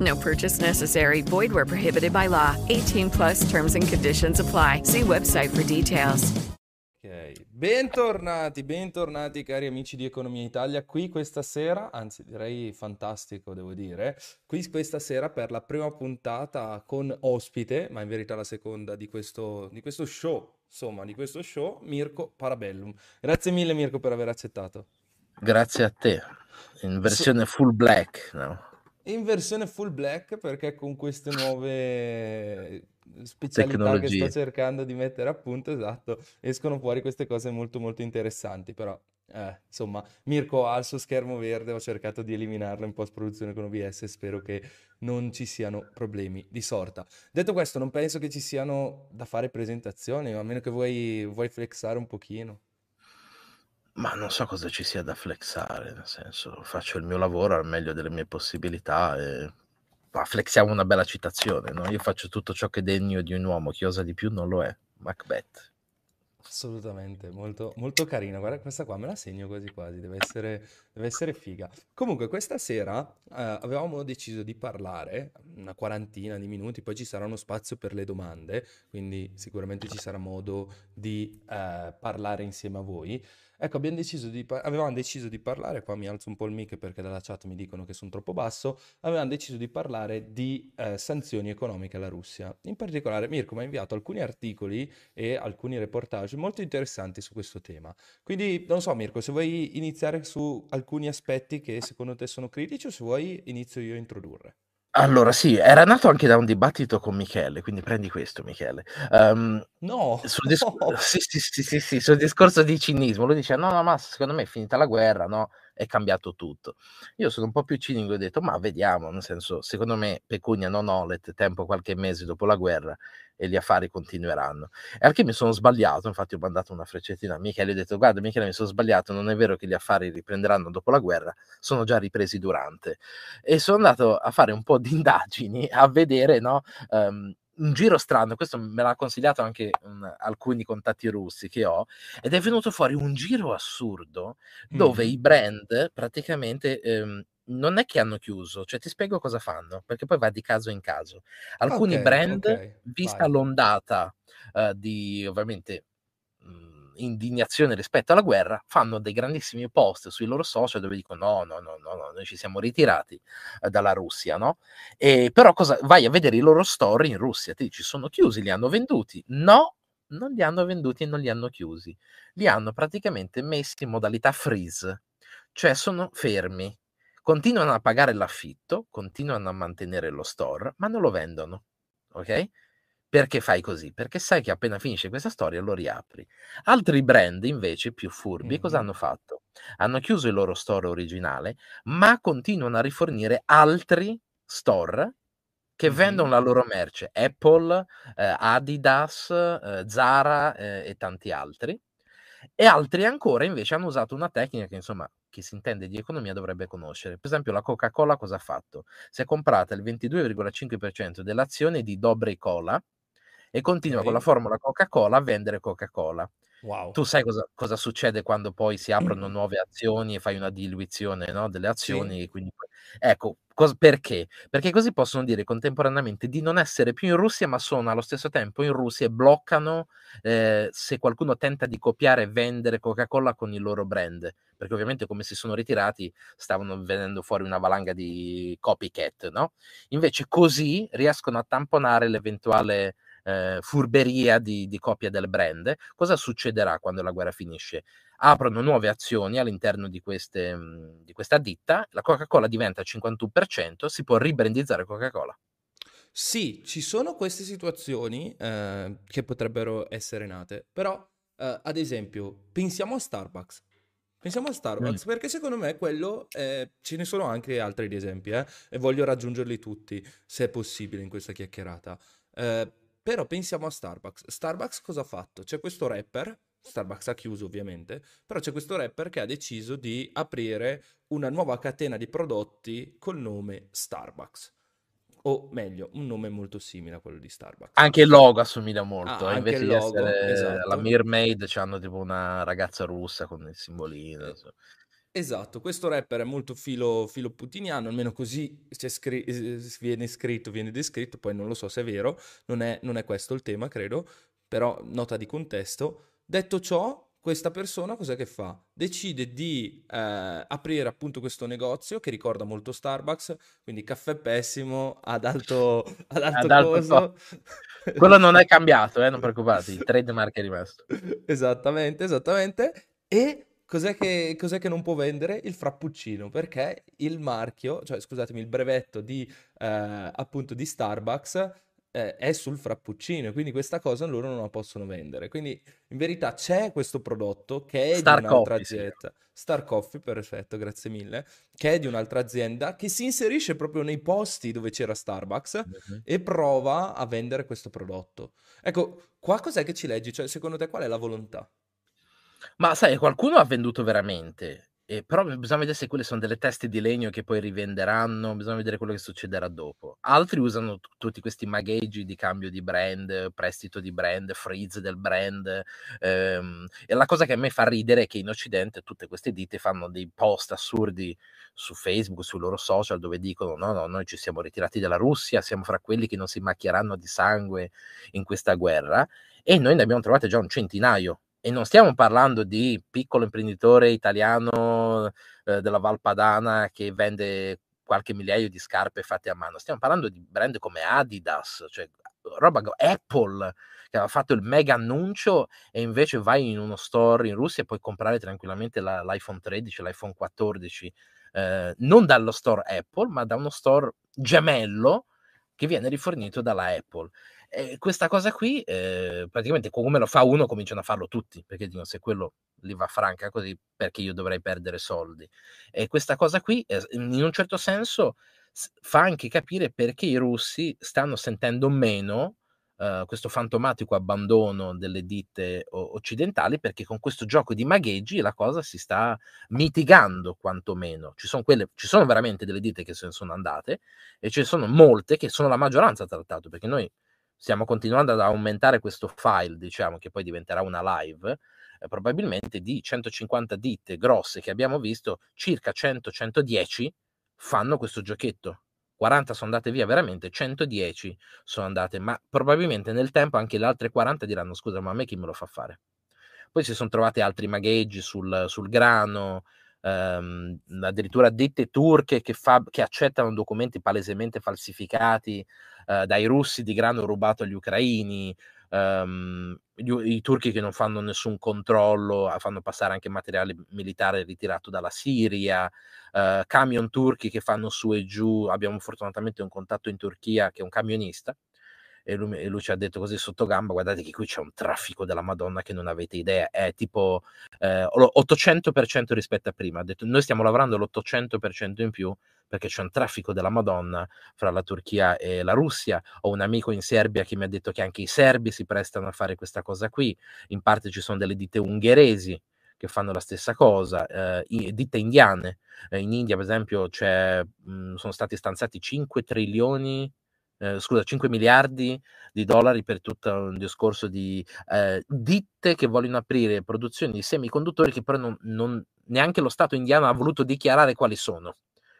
No purchase necessary. Void where prohibited by law. 18 plus terms and conditions apply. See website for details. Ok, bentornati, bentornati cari amici di Economia Italia, qui questa sera, anzi direi fantastico devo dire, qui questa sera per la prima puntata con ospite, ma in verità la seconda di questo, di questo show, insomma di questo show, Mirko Parabellum. Grazie mille Mirko per aver accettato. Grazie a te, in versione full black, no? In versione full black perché con queste nuove specialità che sto Tecnologie. cercando di mettere a punto, esatto, escono fuori queste cose molto molto interessanti, però eh, insomma, Mirko ha il suo schermo verde, ho cercato di eliminarlo in post-produzione con OBS, spero che non ci siano problemi di sorta. Detto questo, non penso che ci siano da fare presentazioni, a meno che vuoi, vuoi flexare un pochino. Ma non so cosa ci sia da flexare, nel senso, faccio il mio lavoro al meglio delle mie possibilità e ma flexiamo una bella citazione, no? Io faccio tutto ciò che è degno di un uomo, chi osa di più non lo è. Macbeth. Assolutamente, molto, molto carina. Guarda, questa qua me la segno quasi quasi, deve essere, deve essere figa. Comunque, questa sera eh, avevamo deciso di parlare una quarantina di minuti, poi ci sarà uno spazio per le domande, quindi sicuramente ci sarà modo di eh, parlare insieme a voi. Ecco, abbiamo deciso di, par- avevamo deciso di parlare, qua mi alzo un po' il mic perché dalla chat mi dicono che sono troppo basso, avevamo deciso di parlare di eh, sanzioni economiche alla Russia. In particolare, Mirko mi ha inviato alcuni articoli e alcuni reportage molto interessanti su questo tema. Quindi, non so, Mirko, se vuoi iniziare su alcuni aspetti che secondo te sono critici o se vuoi inizio io a introdurre. Allora, sì, era nato anche da un dibattito con Michele, quindi prendi questo, Michele. Ehm, No, sul, dis- no. sì, sì, sì, sì, sì, sul discorso di cinismo, lui dice: No, no, ma secondo me è finita la guerra, no? È cambiato tutto. Io sono un po' più cinico e ho detto: Ma vediamo, nel senso, secondo me pecunia non olet, tempo qualche mese dopo la guerra e gli affari continueranno. E al che mi sono sbagliato, infatti ho mandato una freccettina a Michele e ho detto: Guarda, Michele, mi sono sbagliato, non è vero che gli affari riprenderanno dopo la guerra, sono già ripresi durante. E sono andato a fare un po' di indagini, a vedere, no? ehm, un giro strano, questo me l'ha consigliato anche mm, alcuni contatti russi che ho, ed è venuto fuori un giro assurdo dove Mhm. i brand praticamente ehm, non è che hanno chiuso, cioè ti spiego cosa fanno, perché poi va di caso in caso. Alcuni Ok, brand, ok, vista vai. l'ondata eh, di ovviamente indignazione rispetto alla guerra, fanno dei grandissimi post sui loro social dove dicono no, no, no, no, no, noi ci siamo ritirati eh, dalla Russia, no? E però cosa, vai a vedere i loro store in Russia, ti dici sono chiusi, li hanno venduti? No, non li hanno venduti e non li hanno chiusi. Li hanno praticamente messi in modalità freeze, cioè sono fermi, continuano a pagare l'affitto, continuano a mantenere lo store, ma non lo vendono, ok? Perché fai così? Perché sai che appena finisce questa storia lo riapri. Altri brand invece più furbi cosa Mhm. hanno fatto? Hanno chiuso il loro store originale, ma continuano a rifornire altri store che Mhm. vendono la loro merce, Apple, eh, Adidas, eh, Zara eh, e tanti altri. E altri ancora invece hanno usato una tecnica che insomma chi si intende di economia dovrebbe conoscere. Per esempio la Coca-Cola cosa ha fatto? Si è comprata il 22,5% dell'azione di Dobre Cola e continua con la formula Coca-Cola a vendere Coca-Cola. Wow. Tu sai cosa, cosa succede quando poi si aprono nuove azioni e fai una diluizione no, delle Sì. azioni? e quindi Ecco, cos- perché? Perché così possono dire contemporaneamente di non essere più in Russia, ma sono allo stesso tempo in Russia e bloccano eh, se qualcuno tenta di copiare e vendere Coca-Cola con il loro brand. Perché ovviamente come si sono ritirati stavano venendo fuori una valanga di copycat, no? Invece così riescono a tamponare l'eventuale eh, furberia di, di copia del brand. Cosa succederà quando la guerra finisce? Aprono nuove azioni all'interno di, queste, mh, di questa ditta, la Coca-Cola diventa al 51%, si può ribrandizzare Coca-Cola. Sì, ci sono queste situazioni eh, che potrebbero essere nate, però eh, ad esempio pensiamo a Starbucks. Pensiamo a Starbucks Mm. perché secondo me quello eh, ce ne sono anche altri di esempi eh, e voglio raggiungerli tutti se è possibile in questa chiacchierata. Eh, però pensiamo a Starbucks. Starbucks cosa ha fatto? C'è questo rapper, Starbucks ha chiuso ovviamente, però c'è questo rapper che ha deciso di aprire una nuova catena di prodotti col nome Starbucks. O meglio, un nome molto simile a quello di Starbucks. Anche il logo assomiglia molto, Ah, invece il di logo, essere esatto. la Mermaid, c'hanno tipo una ragazza russa con il simbolino. Eh, insomma. Esatto, questo rapper è molto filo, filo putiniano, almeno così scri- eh, viene scritto, viene descritto, poi non lo so se è vero, non è, non è questo il tema, credo, però nota di contesto. Detto ciò, questa persona cos'è che fa? Decide di eh, aprire appunto questo negozio che ricorda molto Starbucks, quindi caffè pessimo ad alto, ad alto Ad alto. Quello non è cambiato, eh, non preoccupate, il trademark è rimasto. Esattamente, esattamente. E cos'è che, cos'è che non può vendere? Il frappuccino, perché il marchio, cioè scusatemi, il brevetto di eh, appunto di Starbucks eh, è sul frappuccino, quindi questa cosa loro non la possono vendere. Quindi in verità c'è questo prodotto che è Star di un'altra Coffee azienda, Star Coffee, perfetto, grazie mille, che è di un'altra azienda che si inserisce proprio nei posti dove c'era Starbucks Mhm. e prova a vendere questo prodotto. Ecco, qua cos'è che ci leggi? Cioè, secondo te qual è la volontà? Ma sai, qualcuno ha venduto veramente, e però bisogna vedere se quelle sono delle teste di legno che poi rivenderanno, bisogna vedere quello che succederà dopo. Altri usano t- tutti questi magheggi di cambio di brand, prestito di brand, freeze del brand. ehm, e la cosa che a me fa ridere è che in Occidente tutte queste ditte fanno dei post assurdi su Facebook, sui loro social, dove dicono: no, no, noi ci siamo ritirati dalla Russia, siamo fra quelli che non si macchieranno di sangue in questa guerra. E noi ne abbiamo trovate già un centinaio. E non stiamo parlando di piccolo imprenditore italiano eh, della Valpadana che vende qualche migliaio di scarpe fatte a mano. Stiamo parlando di brand come Adidas, cioè roba Apple che aveva fatto il mega annuncio e invece vai in uno store in Russia e puoi comprare tranquillamente la- l'iPhone 13, l'iPhone 14, eh, non dallo store Apple, ma da uno store gemello che viene rifornito dalla Apple. E questa cosa qui, eh, praticamente come lo fa uno, cominciano a farlo tutti, perché dicono se quello li va franca così, perché io dovrei perdere soldi. E questa cosa qui, eh, in un certo senso, fa anche capire perché i russi stanno sentendo meno eh, questo fantomatico abbandono delle ditte o- occidentali, perché con questo gioco di magheggi la cosa si sta mitigando quantomeno. Ci sono, quelle, ci sono veramente delle ditte che se ne sono andate e ci sono molte che sono la maggioranza trattato, perché noi stiamo continuando ad aumentare questo file, diciamo, che poi diventerà una live, eh, probabilmente di 150 ditte grosse che abbiamo visto, circa 100-110 fanno questo giochetto. 40 sono andate via veramente, 110 sono andate, ma probabilmente nel tempo anche le altre 40 diranno scusa, ma a me chi me lo fa fare? Poi si sono trovati altri magheggi sul, sul grano, ehm, addirittura ditte turche che, fa- che accettano documenti palesemente falsificati eh, dai russi di grano rubato agli ucraini, ehm, gli- i turchi che non fanno nessun controllo, fanno passare anche materiale militare ritirato dalla Siria, eh, camion turchi che fanno su e giù. Abbiamo fortunatamente un contatto in Turchia che è un camionista e lui, e lui ci ha detto così sotto gamba guardate che qui c'è un traffico della madonna che non avete idea è tipo eh, lo- 800% rispetto a prima. Ha detto noi stiamo lavorando l'800% in più perché c'è un traffico della madonna fra la Turchia e la Russia. Ho un amico in Serbia che mi ha detto che anche i serbi si prestano a fare questa cosa qui. In parte ci sono delle ditte ungheresi che fanno la stessa cosa, eh, ditte indiane. Eh, in India, per esempio, mh, sono stati stanziati 5 trilioni, eh, scusa, 5 miliardi di dollari per tutto un discorso di eh, ditte che vogliono aprire produzioni di semiconduttori che però non, non- neanche lo Stato indiano ha voluto dichiarare quali sono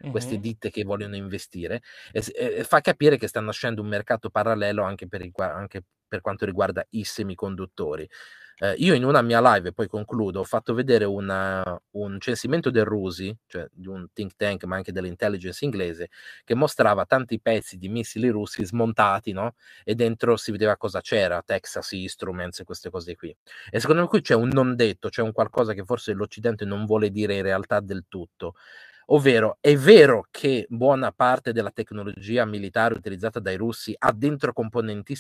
queste ditte che vogliono investire e, e- fa capire che sta nascendo un mercato parallelo anche per, anche per quanto riguarda i semiconduttori. Eh, io in una mia live, poi concludo, ho fatto vedere una- un censimento del RUSI, cioè di un think tank, ma anche dell'intelligence inglese, che mostrava tanti pezzi di missili russi smontati, no? E dentro si vedeva cosa c'era, Texas Instruments e queste cose qui. E secondo me qui c'è un non detto, c'è un qualcosa che forse l'Occidente non vuole dire in realtà del tutto. Ovvero, è vero che buona parte della tecnologia militare utilizzata dai russi ha dentro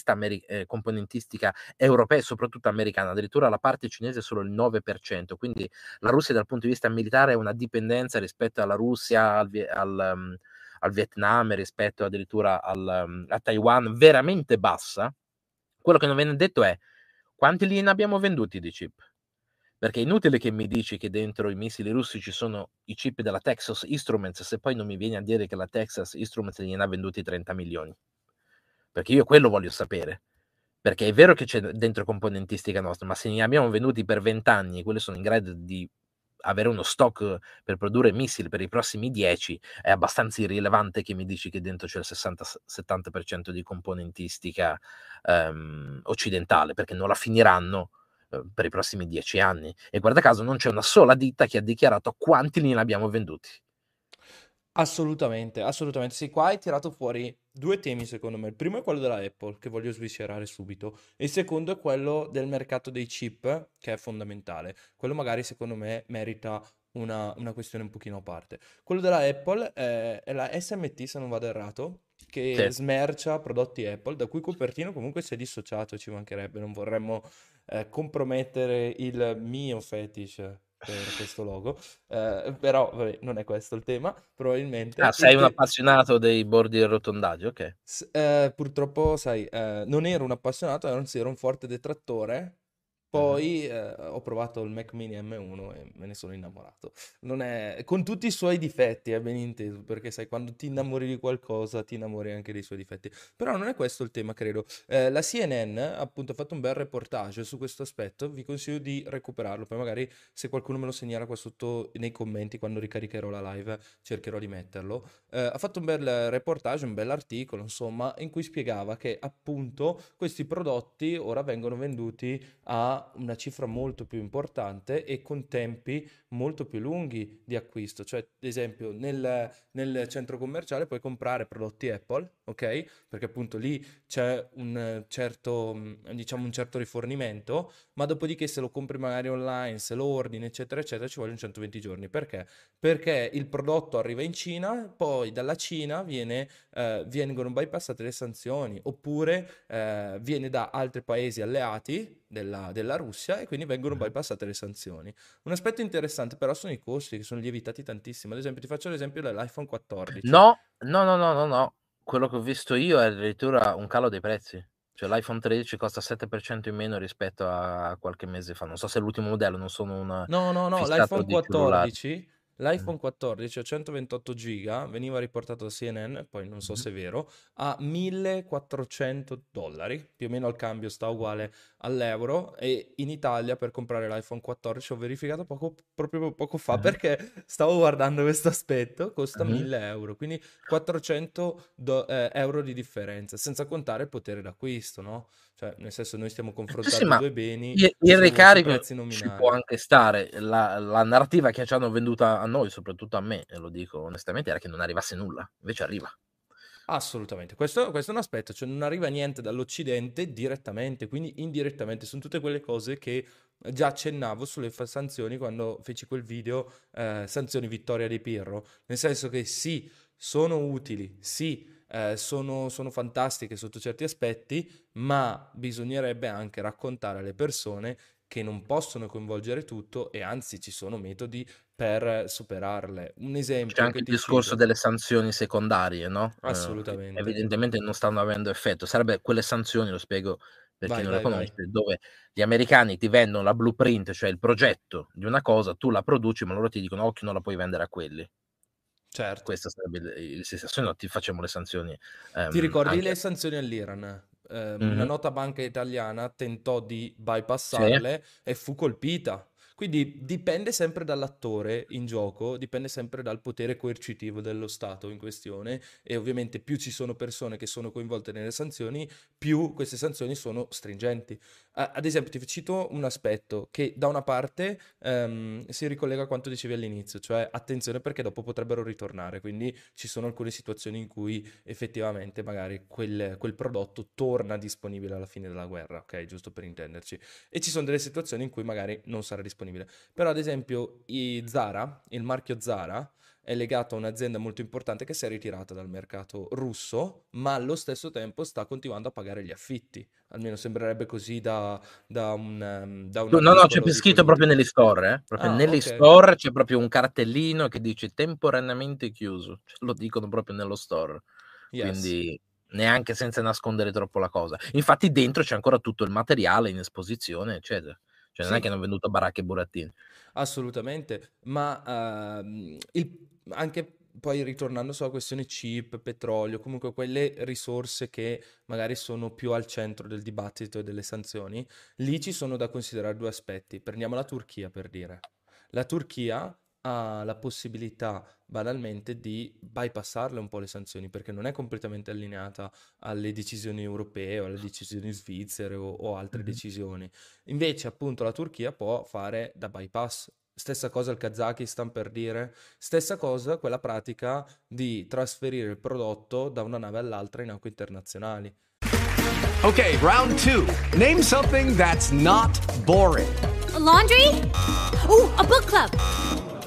ameri- eh, componentistica europea e soprattutto americana, addirittura la parte cinese è solo il 9%, quindi la Russia dal punto di vista militare è una dipendenza rispetto alla Russia, al, al, um, al Vietnam, rispetto addirittura al, um, a Taiwan, veramente bassa. Quello che non viene detto è quanti li abbiamo venduti di chip? Perché è inutile che mi dici che dentro i missili russi ci sono i chip della Texas Instruments se poi non mi vieni a dire che la Texas Instruments gliene ha venduti 30 milioni. Perché io quello voglio sapere. Perché è vero che c'è dentro componentistica nostra, ma se ne abbiamo venduti per 20 anni, quelli sono in grado di avere uno stock per produrre missili per i prossimi 10, è abbastanza irrilevante che mi dici che dentro c'è il 60-70% di componentistica um, occidentale, perché non la finiranno per i prossimi dieci anni. E guarda caso non c'è una sola ditta che ha dichiarato quanti ne abbiamo venduti. Assolutamente, assolutamente. Sì, qua hai tirato fuori due temi secondo me. Il primo è quello della Apple, che voglio sviscerare subito. E il secondo è quello del mercato dei chip, che è fondamentale. Quello magari secondo me merita una, una questione un pochino a parte. Quello della Apple è, è la SMT, se non vado errato, che Sì. smercia prodotti Apple, da cui Cupertino comunque si è dissociato, ci mancherebbe, non vorremmo eh, compromettere il mio fetish per questo logo, eh, però vabbè, non è questo il tema, probabilmente. Ah, sei un appassionato dei bordi arrotondati, ok. S- eh, purtroppo, sai, eh, non ero un appassionato, anzi ero un forte detrattore. Poi eh, ho provato il Mac Mini M1 e me ne sono innamorato. Non è... Con tutti i suoi difetti, è ben inteso, perché sai, quando ti innamori di qualcosa, ti innamori anche dei suoi difetti. Però non è questo il tema, credo. Eh, la CNN appunto ha fatto un bel reportage su questo aspetto, vi consiglio di recuperarlo, poi magari se qualcuno me lo segnala qua sotto nei commenti quando ricaricherò la live cercherò di metterlo. Eh, ha fatto un bel reportage, un bell'articolo, insomma, in cui spiegava che appunto questi prodotti ora vengono venduti a una cifra molto più importante e con tempi molto più lunghi di acquisto. Cioè, ad esempio, nel, nel centro commerciale puoi comprare prodotti Apple, ok? Perché appunto lì c'è un certo, diciamo, un certo rifornimento, ma dopodiché se lo compri magari online, se lo ordini, eccetera, eccetera, ci vogliono 120 giorni. Perché? Perché il prodotto arriva in Cina, poi dalla Cina viene, eh, vengono bypassate le sanzioni, oppure eh, viene da altri paesi alleati della, della Russia e quindi vengono bypassate le sanzioni. Un aspetto interessante però sono i costi che sono lievitati tantissimo. Ad esempio, ti faccio l'esempio dell'iPhone 14. No, no, no, no, no, no. Quello che ho visto io è addirittura un calo dei prezzi. Cioè l'iPhone 13 costa 7% in meno rispetto a qualche mese fa. Non so se è l'ultimo modello, non sono un No, no, no, l'iPhone di cellulari. 14, l'iPhone 14 a 128 giga veniva riportato da CNN, poi non so Mhm. se è vero, a 1400 dollari, più o meno al cambio sta uguale all'euro e in Italia per comprare l'iPhone 14 ho verificato poco, proprio poco fa Mhm. perché stavo guardando questo aspetto, costa Mhm. 1000 euro, quindi 400 do- eh, euro di differenza, senza contare il potere d'acquisto, no? Cioè, nel senso noi stiamo Sì, confrontando sì, ma due beni il, il ricarico ci può anche stare. La, la narrativa che ci hanno venduta a noi, soprattutto a me, e lo dico onestamente, era che non arrivasse nulla. Invece arriva. Assolutamente, questo, questo è un aspetto, cioè non arriva niente dall'Occidente direttamente, quindi indirettamente, sono tutte quelle cose che già accennavo sulle fa- sanzioni quando feci quel video eh, Sanzioni Vittoria di Pirro, nel senso che sì, sono utili, sì, eh, sono, sono fantastiche sotto certi aspetti, ma bisognerebbe anche raccontare alle persone che non possono coinvolgere tutto e anzi ci sono metodi per superarle. Un C'è esempio anche che il discorso cito, delle sanzioni secondarie, no? Eh, assolutamente. evidentemente non stanno avendo effetto. Sarebbe quelle sanzioni, lo spiego per chi Vai, non le vai, vai. conosce, dove gli americani ti vendono la blueprint, cioè il progetto di una cosa, tu la produci, ma loro ti dicono occhio, non la puoi vendere a quelli. Certo. Questo sarebbe il, senso, se no ti facciamo le sanzioni. Ti ehm, ricordi anche- le sanzioni all'Iran? Eh, Mhm. Una nota banca italiana tentò di Sì. bypassarle e fu colpita. Quindi dipende sempre dall'attore in gioco, dipende sempre dal potere coercitivo dello Stato in questione e ovviamente più ci sono persone che sono coinvolte nelle sanzioni, più queste sanzioni sono stringenti. Ad esempio, ti cito un aspetto che da una parte ehm, si ricollega a quanto dicevi all'inizio, cioè attenzione perché dopo potrebbero ritornare, quindi ci sono alcune situazioni in cui effettivamente magari quel, quel prodotto torna disponibile alla fine della guerra, ok? Giusto per intenderci. E ci sono delle situazioni in cui magari non sarà disponibile. Però ad esempio i Zara, il marchio Zara, è legato a un'azienda molto importante che si è ritirata dal mercato russo, ma allo stesso tempo sta continuando a pagare gli affitti. Almeno sembrerebbe così da, da un, um, da No, no, c'è scritto proprio negli store, eh? Proprio Ah, negli ok. store c'è proprio un cartellino che dice temporaneamente chiuso. Cioè, lo dicono proprio nello store. Yes. Quindi neanche senza nascondere troppo la cosa. Infatti dentro c'è ancora tutto il materiale in esposizione, eccetera. Cioè non è Sì. che hanno venduto baracche e burattini. Assolutamente, ma ehm, il- anche poi ritornando sulla questione chip, petrolio, comunque quelle risorse che magari sono più al centro del dibattito e delle sanzioni, lì ci sono da considerare due aspetti. Prendiamo la Turchia per dire. La Turchia ha la possibilità banalmente di bypassarle un po' le sanzioni perché non è completamente allineata alle decisioni europee o alle decisioni svizzere o, o altre decisioni. Invece, appunto, la Turchia può fare da bypass. Stessa cosa il Kazakistan per dire, stessa cosa quella pratica di trasferire il prodotto da una nave all'altra in acque internazionali. Okay, round two. Name something that's not boring. A laundry? Ooh, a book club.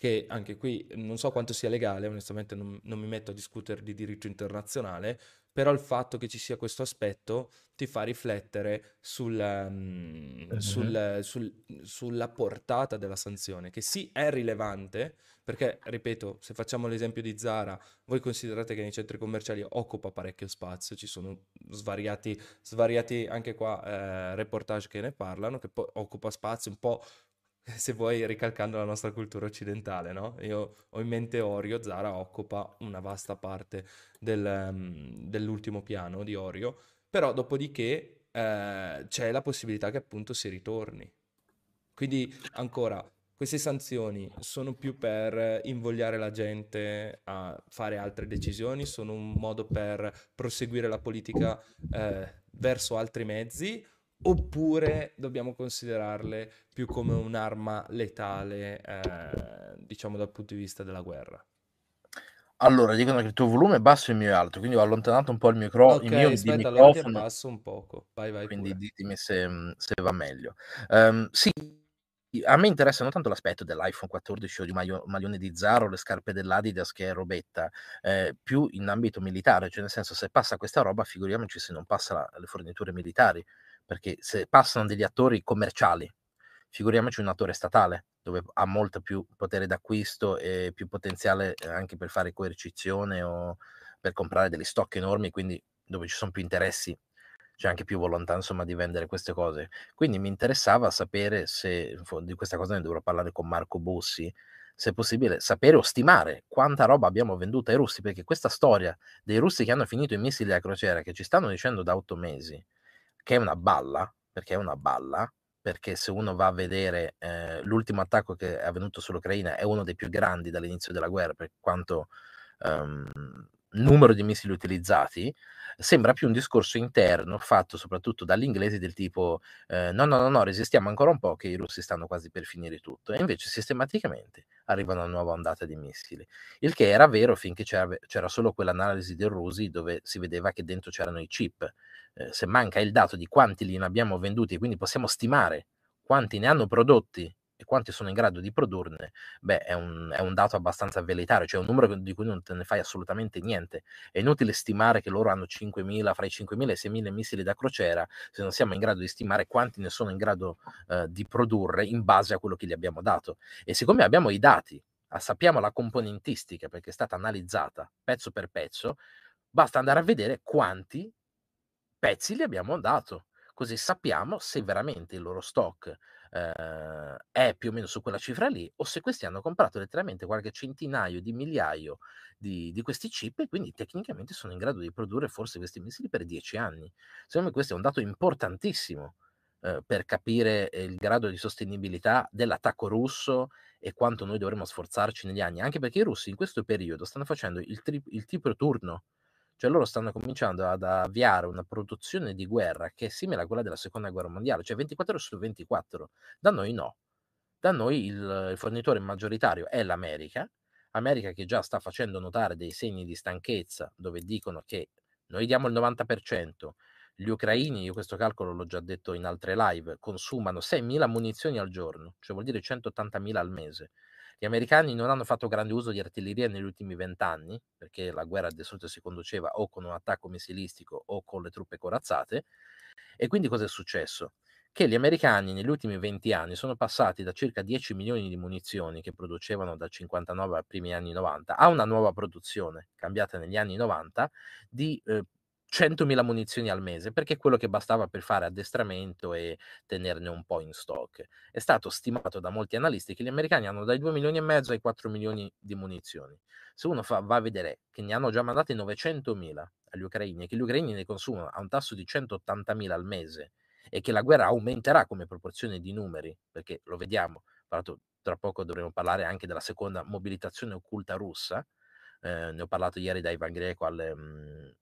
Che anche qui non so quanto sia legale, onestamente non, non mi metto a discutere di diritto internazionale, però il fatto che ci sia questo aspetto ti fa riflettere sul, mm, sul- sul- sulla portata della sanzione, che sì è rilevante, perché, ripeto, se facciamo l'esempio di Zara, voi considerate che nei centri commerciali occupa parecchio spazio, ci sono svariati, svariati anche qua eh, reportage che ne parlano, che poi occupa spazio un po' se vuoi ricalcando la nostra cultura occidentale, no? Io ho in mente Orio, Zara occupa una vasta parte del, ehm, dell'ultimo piano di Orio, però dopodiché eh, c'è la possibilità che appunto si ritorni. Quindi ancora, queste sanzioni sono più per invogliare la gente a fare altre decisioni, sono un modo per proseguire la politica eh, verso altri mezzi, oppure dobbiamo considerarle più come un'arma letale, eh, diciamo dal punto di vista della guerra. Allora, dicono che il tuo volume è basso e il mio è alto, quindi ho allontanato un po' il, micro- Ok, il mio di aspetta, allora ti microfono. abbasso un poco. Vai, vai quindi pure. ditemi se, se va meglio. Ehm, sì, a me interessa non tanto l'aspetto dell'iPhone 14 o di un maglio- maglione di Zara o le scarpe dell'Adidas che è robetta, eh, più in ambito militare, cioè nel senso se passa questa roba, figuriamoci se non passa la- le forniture militari, perché se passano degli attori commerciali, figuriamoci un attore statale, dove ha molto più potere d'acquisto e più potenziale eh, anche per fare coercizione o per comprare degli stock enormi, quindi dove ci sono più interessi c'è anche più volontà insomma di vendere queste cose. Quindi mi interessava sapere se di questa cosa ne dovrò parlare con Marco Bussi, se è possibile sapere o stimare quanta roba abbiamo venduto ai russi, perché questa storia dei russi che hanno finito i missili a crociera, che ci stanno dicendo da otto mesi, che è una balla, perché è una balla, perché se uno va a vedere eh, l'ultimo attacco che è avvenuto sull'Ucraina è uno dei più grandi dall'inizio della guerra per quanto ehm, numero di missili utilizzati, sembra più un discorso interno fatto soprattutto dagli inglesi del tipo eh, no, no, no, no, resistiamo ancora un po' che i russi stanno quasi per finire tutto e invece sistematicamente arriva una nuova ondata di missili, il che era vero finché c'era, c'era solo quell'analisi del Rusi dove si vedeva che dentro c'erano i chip. Eh, se manca il dato di quanti li abbiamo venduti quindi possiamo stimare quanti ne hanno prodotti e quanti sono in grado di produrne, beh, è un, è un dato abbastanza velitario, cioè un numero di cui non te ne fai assolutamente niente. È inutile stimare che loro hanno 5.000, fra i 5.000 e i 6.000 missili da crociera, se non siamo in grado di stimare quanti ne sono in grado eh, di produrre in base a quello che gli abbiamo dato. E siccome abbiamo i dati, ah, sappiamo la componentistica perché è stata analizzata pezzo per pezzo, basta andare a vedere quanti pezzi gli abbiamo dato. Così sappiamo se veramente il loro stock eh, è più o meno su quella cifra lì, o se questi hanno comprato letteralmente qualche centinaio di migliaio di, di questi chip e quindi tecnicamente sono in grado di produrre forse questi missili per dieci anni. Secondo me questo è un dato importantissimo eh, per capire il grado di sostenibilità dell'attacco russo e quanto noi dovremmo sforzarci negli anni, anche perché i russi in questo periodo stanno facendo il, tri- il triplo turno, cioè loro stanno cominciando ad avviare una produzione di guerra che è simile a quella della seconda guerra mondiale, cioè 24 su 24. Da noi no. Da noi il, il fornitore maggioritario è l'America, America che già sta facendo notare dei segni di stanchezza dove dicono che noi diamo il 90%, gli ucraini, io questo calcolo l'ho già detto in altre live, consumano 6.000 munizioni al giorno, cioè vuol dire 180.000 al mese. Gli americani non hanno fatto grande uso di artiglieria negli ultimi vent'anni, perché la guerra di solito si conduceva o con un attacco missilistico o con le truppe corazzate. E quindi cosa è successo? Che gli americani negli ultimi 20 anni sono passati da circa 10 milioni di munizioni che producevano dal 59 ai primi anni 90 a una nuova produzione cambiata negli anni 90 di eh, 100.000 munizioni al mese, perché è quello che bastava per fare addestramento e tenerne un po' in stock. È stato stimato da molti analisti che gli americani hanno dai 2 milioni e mezzo ai 4 milioni di munizioni. Se uno fa, va a vedere che ne hanno già mandate 900.000 agli ucraini e che gli ucraini ne consumano a un tasso di 180.000 al mese e che la guerra aumenterà come proporzione di numeri, perché lo vediamo, tra poco dovremo parlare anche della seconda mobilitazione occulta russa, eh, ne ho parlato ieri da Ivan Greco alle... Mh, mhmm,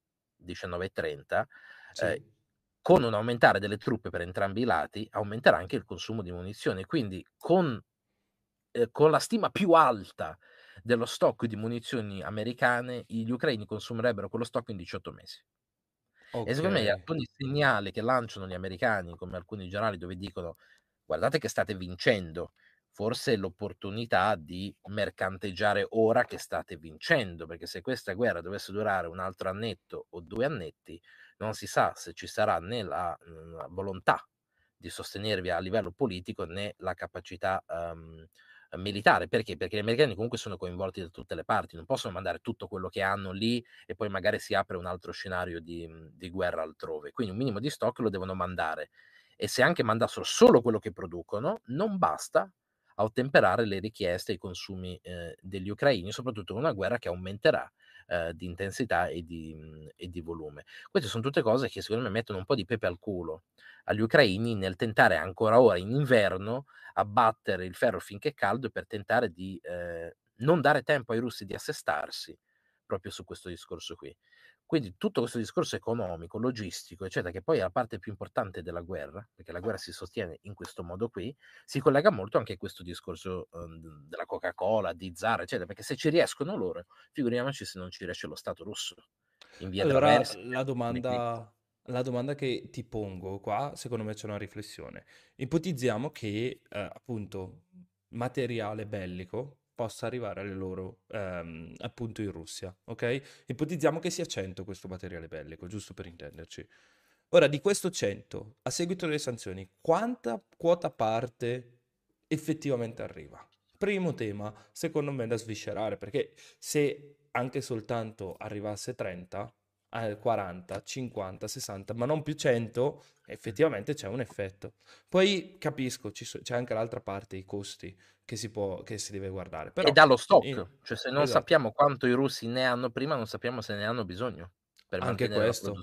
19.30, sì. eh, con un aumentare delle truppe per entrambi i lati, aumenterà anche il consumo di munizioni. Quindi con, eh, con la stima più alta dello stock di munizioni americane, gli ucraini consumerebbero quello stock in 18 mesi. Okay. E secondo me alcuni segnali che lanciano gli americani, come alcuni giornali dove dicono guardate che state vincendo, forse l'opportunità di mercanteggiare ora che state vincendo, perché se questa guerra dovesse durare un altro annetto o due annetti, non si sa se ci sarà né la, la volontà di sostenervi a livello politico né la capacità um, militare. Perché? Perché gli americani comunque sono coinvolti da tutte le parti, non possono mandare tutto quello che hanno lì e poi magari si apre un altro scenario di, di guerra altrove. Quindi un minimo di stock lo devono mandare. E se anche mandassero solo quello che producono, non basta a ottemperare le richieste e i consumi eh, degli ucraini, soprattutto in una guerra che aumenterà eh, di intensità e di, mh, e di, volume. Queste sono tutte cose che secondo me mettono un po' di pepe al culo agli ucraini nel tentare ancora ora in inverno a battere il ferro finché è caldo per tentare di eh, non dare tempo ai russi di assestarsi proprio su questo discorso qui. Quindi tutto questo discorso economico, logistico, eccetera, che poi è la parte più importante della guerra, perché la guerra si sostiene in questo modo qui, si collega molto anche a questo discorso um, della Coca-Cola, di Zara, eccetera, perché se ci riescono loro, figuriamoci se non ci riesce lo Stato russo. In via allora, traversa, la domanda, la domanda che ti pongo qua, secondo me c'è una riflessione. Ipotizziamo che eh, appunto materiale bellico possa arrivare alle loro, ehm, appunto in Russia, ok? Ipotizziamo che sia 100 questo materiale bellico, giusto per intenderci. Ora, di questo 100, a seguito delle sanzioni, quanta quota parte effettivamente arriva? Primo tema, secondo me, da sviscerare, perché se anche soltanto arrivasse 30, 40, 50, 60, ma non più 100, effettivamente c'è un effetto. Poi capisco, c'è anche l'altra parte, i costi che si, può, che si deve guardare. Però, e dallo stock, in... cioè se non esatto. sappiamo quanto i russi ne hanno prima, non sappiamo se ne hanno bisogno. Per anche questo,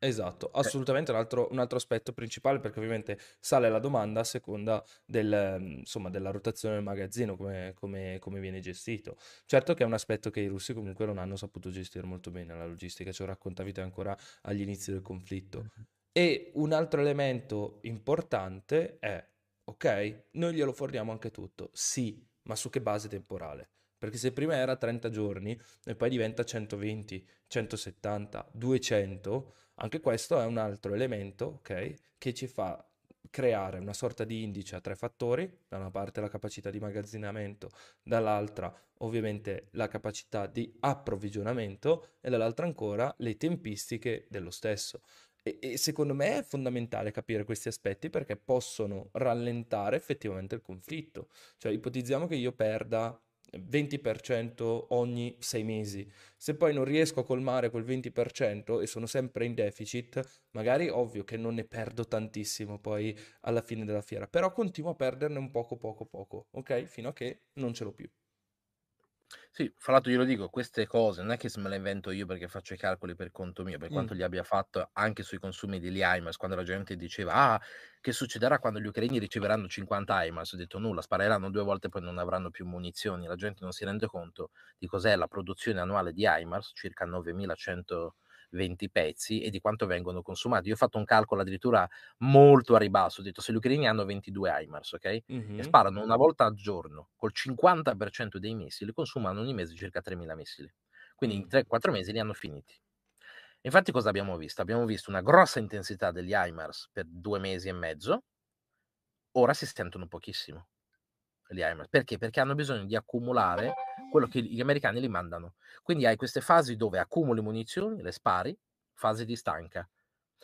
esatto, eh. assolutamente un altro, un altro, aspetto principale perché ovviamente sale la domanda a seconda del, insomma, della rotazione del magazzino, come, come, come, viene gestito. Certo che è un aspetto che i russi comunque non hanno saputo gestire molto bene, la logistica, ce lo raccontavi te ancora agli inizi del conflitto. E un altro elemento importante è Ok? Noi glielo forniamo anche tutto. Sì, ma su che base temporale? Perché se prima era 30 giorni e poi diventa 120, 170, 200, anche questo è un altro elemento, ok? Che ci fa creare una sorta di indice a tre fattori, da una parte la capacità di magazzinamento, dall'altra ovviamente la capacità di approvvigionamento e dall'altra ancora le tempistiche dello stesso. E, e secondo me è fondamentale capire questi aspetti perché possono rallentare effettivamente il conflitto. Cioè, ipotizziamo che io perda 20% ogni sei mesi. Se poi non riesco a colmare quel 20% e sono sempre in deficit, magari ovvio che non ne perdo tantissimo poi alla fine della fiera, però continuo a perderne un poco poco poco, ok? Fino a che non ce l'ho più. Sì, fra l'altro glielo dico, queste cose non è che se me le invento io perché faccio i calcoli per conto mio, per Mm. quanto li abbia fatto anche sui consumi degli HIMARS, quando la gente diceva, ah, che succederà quando gli ucraini riceveranno 50 HIMARS? Ho detto nulla, spareranno due volte e poi non avranno più munizioni, la gente non si rende conto di cos'è la produzione annuale di HIMARS, circa 9120 pezzi, e di quanto vengono consumati. Io ho fatto un calcolo addirittura molto a ribasso, ho detto se gli ucraini hanno 22 HIMARS, ok? E Mhm. sparano una volta al giorno, col 50% dei missili, consumano ogni mese circa 3.000 missili. Quindi in Mm. 3-4 mesi li hanno finiti. Infatti cosa abbiamo visto? Abbiamo visto una grossa intensità degli HIMARS per due mesi e mezzo, ora si sentono pochissimo gli HIMARS. Perché? Perché hanno bisogno di accumulare quello che gli americani li mandano. Quindi hai queste fasi dove accumuli munizioni, le spari, fase di stanca.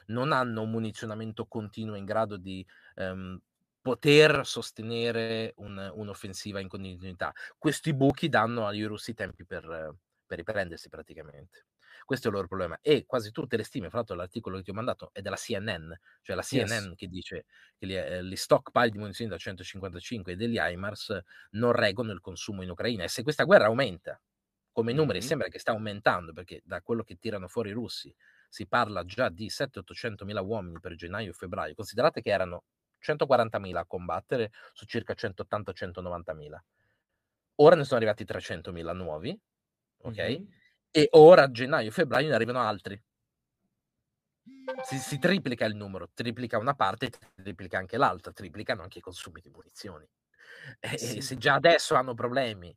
Non hanno un munizionamento continuo in grado di ehm, poter sostenere un- un'offensiva in continuità. Questi buchi danno agli russi tempi per, per riprendersi praticamente. Questo è il loro problema. E quasi tutte le stime, fra l'altro l'articolo che ti ho mandato è della CNN, cioè la Yes. CNN che dice che gli, eh, gli stockpile di munizioni da 155 e degli HIMARS non reggono il consumo in Ucraina. E se questa guerra aumenta, come numeri Mhm. sembra che sta aumentando, perché da quello che tirano fuori i russi si parla già di 700-800 mila uomini per gennaio e febbraio. Considerate che erano 140 mila a combattere su circa 180-190 mila. Ora ne sono arrivati 300 mila nuovi, ok? Mhm. E ora a gennaio febbraio ne arrivano altri. Si, si triplica il numero, triplica una parte, triplica anche l'altra, triplicano anche i consumi di munizioni. E, e Sì. se già adesso hanno problemi,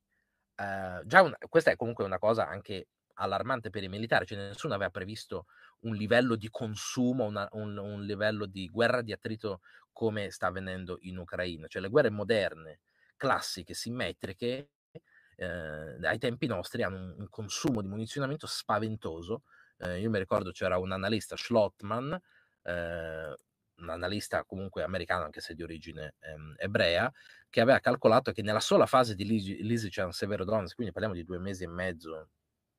eh, già un- questa è comunque una cosa anche allarmante per i militari, cioè nessuno aveva previsto un livello di consumo, una- un, un livello di guerra di attrito come sta avvenendo in Ucraina. Cioè le guerre moderne, classiche, simmetriche, eh, ai tempi nostri hanno un, un consumo di munizionamento spaventoso. Eh, io mi ricordo c'era un analista, Schlottman, eh, un analista comunque americano, anche se di origine ehm, ebrea, che aveva calcolato che nella sola fase di Lysychan Severodonetsk, quindi parliamo di due mesi e mezzo,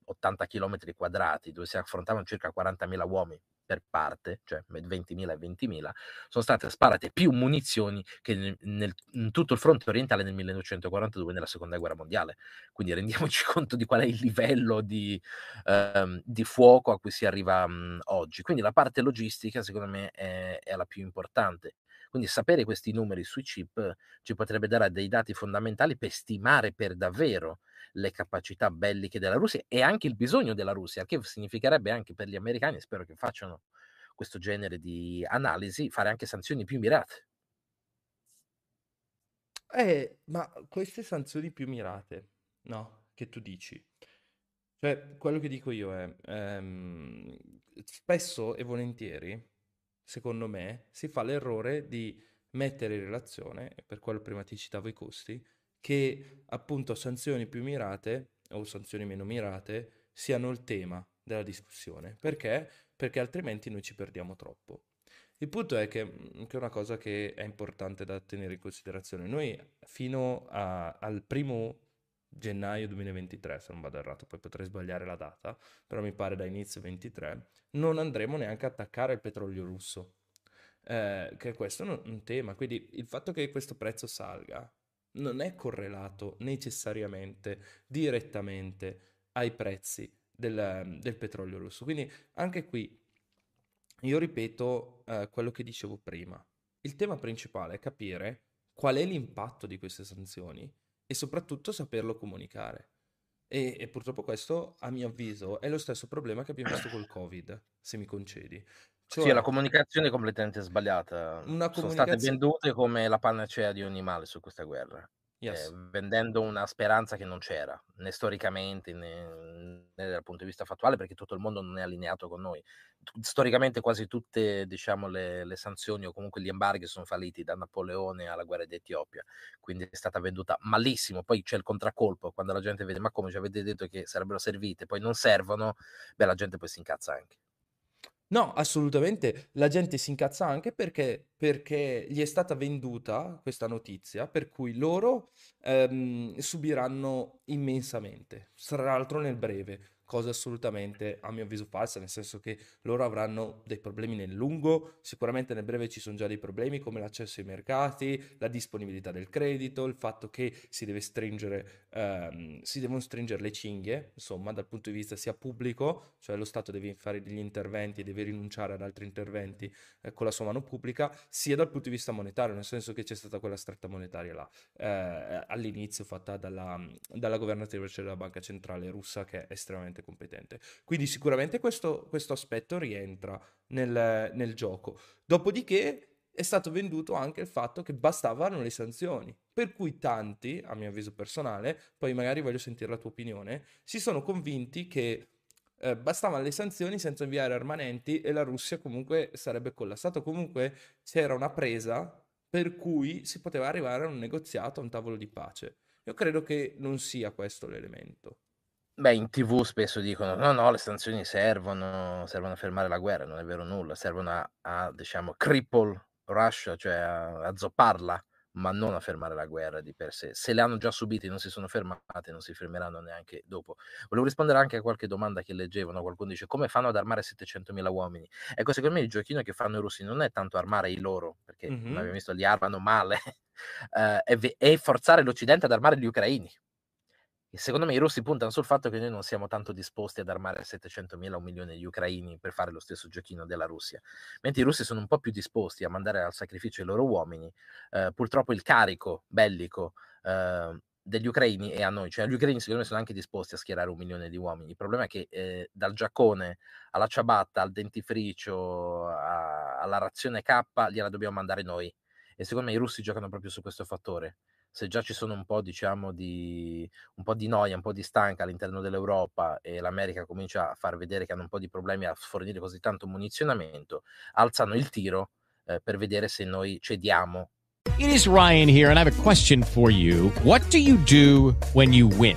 80 km quadrati, dove si affrontavano circa 40.000 uomini per parte, cioè 20.000 e 20.000, sono state sparate più munizioni che nel- in tutto il fronte orientale nel 1942 nella seconda guerra mondiale. Quindi rendiamoci conto di qual è il livello di, ehm, di fuoco a cui si arriva mh, oggi. Quindi la parte logistica, secondo me, è, è la più importante. Quindi sapere questi numeri sui chip ci potrebbe dare dei dati fondamentali per stimare per davvero le capacità belliche della Russia e anche il bisogno della Russia, che significherebbe anche per gli americani, spero che facciano questo genere di analisi, fare anche sanzioni più mirate. Eh, ma queste sanzioni più mirate, no, che tu dici. Cioè, quello che dico io è, ehm, spesso e volentieri, secondo me, si fa l'errore di mettere in relazione, per quello prima ti citavo i costi, che appunto sanzioni più mirate o sanzioni meno mirate siano il tema della discussione. Perché? Perché altrimenti noi ci perdiamo troppo. Il punto è che, mm, che è una cosa che è importante da tenere in considerazione. Noi fino a- al primo gennaio 2023, se non vado errato, poi potrei sbagliare la data, però mi pare da inizio 23, non andremo neanche a attaccare il petrolio russo. Eh, che questo è un, tema. Quindi il fatto che questo prezzo salga non è correlato necessariamente, direttamente ai prezzi del, del petrolio russo. Quindi anche qui io ripeto eh, quello che dicevo prima. Il tema principale è capire qual è l'impatto di queste sanzioni e soprattutto saperlo comunicare. E, e purtroppo questo, a mio avviso, è lo stesso problema che abbiamo visto col Covid, se mi concedi. Sì, Cioè, la comunicazione è completamente sbagliata. una Sono state comunicazione... vendute come la panacea di ogni male su questa guerra, eh, Yes. vendendo una speranza che non c'era, né storicamente né, né dal punto di vista fattuale, perché tutto il mondo non è allineato con noi. Storicamente quasi tutte diciamo, le, le sanzioni o comunque gli embarghi sono falliti da Napoleone alla guerra d'Etiopia, quindi è stata venduta malissimo. Poi c'è il contraccolpo, quando la gente vede ma come ci avete detto che sarebbero servite, poi non servono, beh la gente poi si incazza anche. No, assolutamente. La gente si incazza anche perché, perché gli è stata venduta questa notizia, per cui loro ehm, subiranno immensamente, tra l'altro nel breve cosa assolutamente a mio avviso falsa, nel senso che loro avranno dei problemi nel lungo, sicuramente nel breve ci sono già dei problemi come l'accesso ai mercati, la disponibilità del credito, il fatto che si deve stringere, ehm, si devono stringere le cinghie, insomma, dal punto di vista sia pubblico, cioè lo Stato deve fare degli interventi e deve rinunciare ad altri interventi eh, con la sua mano pubblica, sia dal punto di vista monetario, nel senso che c'è stata quella stretta monetaria là, eh, all'inizio fatta dalla, dalla governatrice della banca centrale russa che è estremamente estremamente competente. Quindi sicuramente questo, questo aspetto rientra nel, nel gioco. Dopodiché è stato venduto anche il fatto che bastavano le sanzioni, per cui tanti, a mio avviso personale, poi magari voglio sentire la tua opinione, si sono convinti che eh, bastavano le sanzioni senza inviare armamenti e la Russia comunque sarebbe collassata, comunque c'era una presa per cui si poteva arrivare a un negoziato, a un tavolo di pace. Io credo che non sia questo l'elemento. Beh, in TV spesso dicono: "No, no, le sanzioni servono servono a fermare la guerra", non è vero nulla, servono a a diciamo cripple Russia, cioè a a zopparla, ma non a fermare la guerra di per sé. Se le hanno già subite e non si sono fermate, non si fermeranno neanche dopo. Volevo rispondere anche a qualche domanda che leggevo, no, qualcuno dice: "Come fanno ad armare 700.000 uomini?" Ecco, secondo me il giochino che fanno i russi non è tanto armare i loro, perché come Mh-mh. abbiamo visto li armano male, è ve è forzare l'Occidente ad armare gli ucraini. E secondo me i russi puntano sul fatto che noi non siamo tanto disposti ad armare 700.000 o 1.000.000 di ucraini per fare lo stesso giochino della Russia, mentre i russi sono un po' più disposti a mandare al sacrificio i loro uomini. Eh, purtroppo il carico bellico eh, degli ucraini è a noi, cioè gli ucraini secondo me sono anche disposti a schierare un milione di uomini. Il problema è che eh, dal giaccone alla ciabatta, al dentifricio, a- alla razione K, gliela dobbiamo mandare noi. E secondo me i russi giocano proprio su questo fattore se già ci sono un po', diciamo, di, un po' di noia, un po' di stanca all'interno dell'Europa e l'America comincia a far vedere che hanno un po' di problemi a fornire così tanto munizionamento, alzano il tiro eh, per vedere se noi cediamo. It is Ryan here, and I have a question for you. What do you do when you win?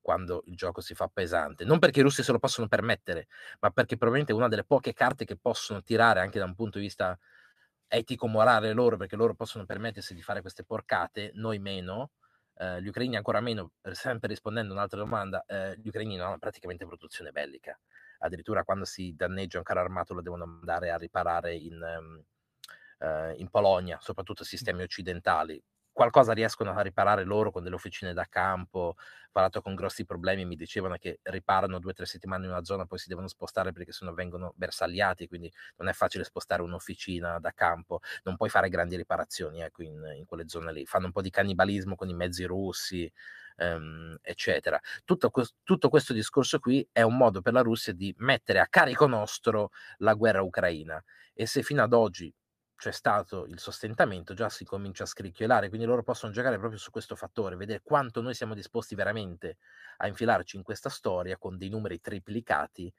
Quando il gioco si fa pesante. Non perché i russi se lo possono permettere, ma perché probabilmente è una delle poche carte che possono tirare anche da un punto di vista etico-morale loro, perché loro possono permettersi di fare queste porcate, noi meno. Eh, gli ucraini ancora meno, sempre rispondendo a un'altra domanda, eh, gli ucraini non hanno praticamente produzione bellica. Addirittura quando si danneggia un carro armato lo devono andare a riparare in, um, uh, in Polonia, soprattutto sistemi occidentali qualcosa riescono a riparare loro con delle officine da campo. Ho parlato con grossi problemi, mi dicevano che riparano due o tre settimane in una zona, poi si devono spostare perché sennò vengono bersagliati, quindi non è facile spostare un'officina da campo. Non puoi fare grandi riparazioni ecco, in, in quelle zone lì. Fanno un po' di cannibalismo con i mezzi russi, ehm, eccetera. Tutto, tutto questo discorso qui è un modo per la Russia di mettere a carico nostro la guerra ucraina. E se fino ad oggi c'è stato il sostentamento, già si comincia a scricchiolare, quindi loro possono giocare proprio su questo fattore, vedere quanto noi siamo disposti veramente a infilarci in questa storia con dei numeri triplicati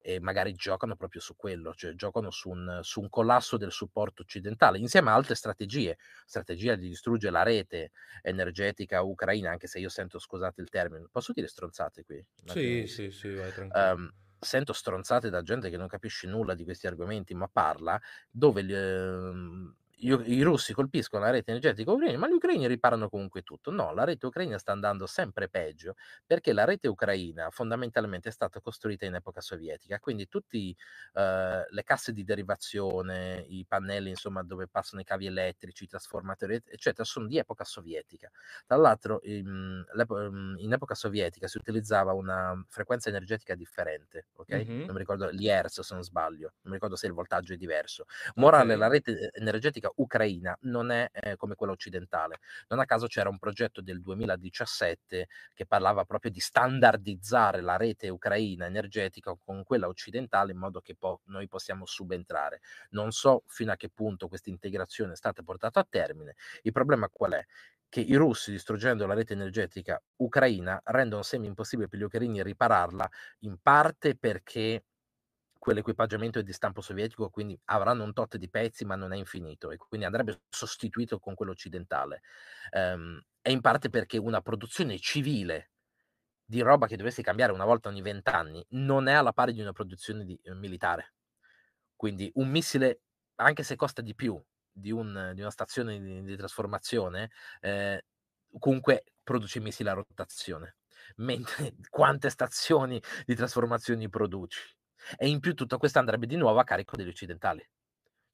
e magari giocano proprio su quello, cioè giocano su un, su un collasso del supporto occidentale, insieme a altre strategie, strategia di distruggere la rete energetica ucraina, anche se io sento, scusate il termine, posso dire stronzate qui? Sì, sì, sì, vai tranquillo. Um, sento stronzate da gente che non capisce nulla di questi argomenti, ma parla, dove eh, i russi colpiscono la rete energetica ucraina, ma gli ucraini riparano comunque tutto. No, la rete ucraina sta andando sempre peggio perché la rete ucraina fondamentalmente è stata costruita in epoca sovietica, quindi tutte uh, le casse di derivazione, i pannelli insomma dove passano i cavi elettrici, i trasformatori, eccetera, sono di epoca sovietica. Tra l'altro in, in epoca sovietica si utilizzava una frequenza energetica differente, ok? Mm-hmm. Non mi ricordo gli hertz se non sbaglio, non mi ricordo se il voltaggio è diverso. Morale, okay. la rete energetica ucraina non è eh, come quella occidentale. Non a caso c'era un progetto del 2017 che parlava proprio di standardizzare la rete ucraina energetica con quella occidentale in modo che po- noi possiamo subentrare. Non so fino a che punto questa integrazione è stata portata a termine. Il problema qual è? che i russi, distruggendo la rete energetica ucraina, rendono semi impossibile per gli ucraini ripararla, in parte perché quell'equipaggiamento è di stampo sovietico, quindi avranno un tot di pezzi, ma non è infinito, e quindi andrebbe sostituito con quello occidentale. Um, e in parte perché una produzione civile di roba che dovesse cambiare una volta ogni vent'anni non è alla pari di una produzione di, eh, militare. Quindi un missile, anche se costa di più, di, un, di una stazione di, di trasformazione, eh, comunque produce missili a rotazione. Mentre quante stazioni di trasformazione produci? E in più tutto questo andrebbe di nuovo a carico degli occidentali.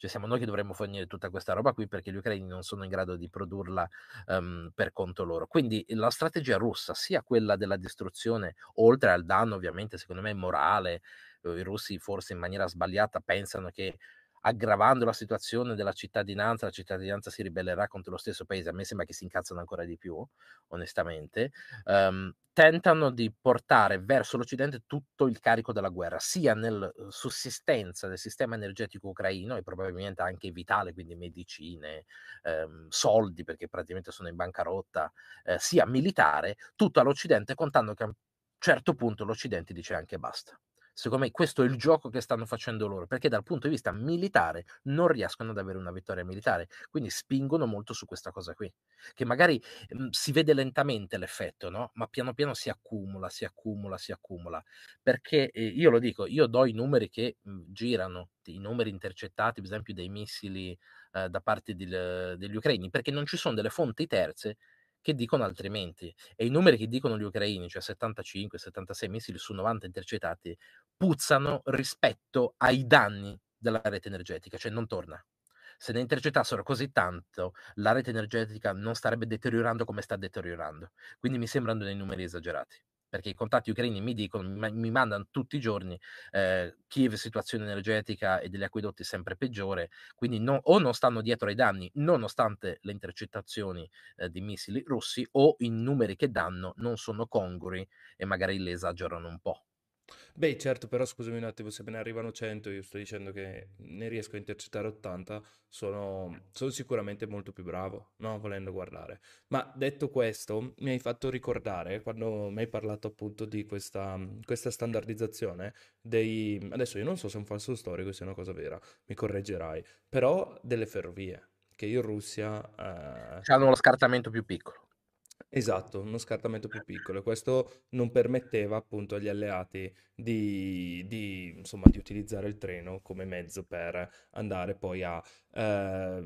Cioè siamo noi che dovremmo fornire tutta questa roba qui perché gli ucraini non sono in grado di produrla um, per conto loro. Quindi la strategia russa, sia quella della distruzione, oltre al danno ovviamente secondo me morale, eh, i russi forse in maniera sbagliata pensano che aggravando la situazione della cittadinanza, la cittadinanza si ribellerà contro lo stesso paese, a me sembra che si incazzano ancora di più, onestamente, um, tentano di portare verso l'Occidente tutto il carico della guerra, sia nella uhm, sussistenza del sistema energetico ucraino e probabilmente anche vitale, quindi medicine, um, soldi, perché praticamente sono in bancarotta, uh, sia militare, tutto all'Occidente, contando che a un certo punto l'Occidente dice anche basta. Secondo me questo è il gioco che stanno facendo loro, perché dal punto di vista militare non riescono ad avere una vittoria militare, quindi spingono molto su questa cosa qui, che magari mh, mhmm, si vede lentamente l'effetto, no? Ma piano piano si accumula, si accumula, si accumula, perché eh, io lo dico, io do i numeri che mh, mhmm, girano, i numeri intercettati, per esempio dei missili eh, da parte di, degli ucraini, perché non ci sono delle fonti terze che dicono altrimenti. E i numeri che dicono gli ucraini, cioè 75, 76 missili su 90 intercettati, puzzano rispetto ai danni della rete energetica, cioè non torna. Se ne intercettassero così tanto, la rete energetica non starebbe deteriorando come sta deteriorando. Quindi mi sembrano dei numeri esagerati perché i contatti ucraini mi dicono, mi, mandano tutti i giorni, eh, Kiev situazione energetica e degli acquedotti sempre peggiore, quindi no, o non stanno dietro ai danni nonostante le intercettazioni eh, di missili russi o i numeri che danno non sono congrui e magari le esagerano un po'. Beh, certo, però scusami un attimo, se me ne arrivano 100, io sto dicendo che ne riesco a intercettare 80, sono, sono sicuramente molto più bravo, no? Volendo guardare. Ma detto questo, mi hai fatto ricordare, quando mi hai parlato appunto di questa, questa standardizzazione dei... Adesso io non so se è un falso storico, se è una cosa vera, mi correggerai, però delle ferrovie, che in Russia... Eh... Hanno lo scartamento più piccolo. Esatto, uno scartamento più piccolo e questo non permetteva appunto agli alleati di, di, insomma, di utilizzare il treno come mezzo per andare poi a eh,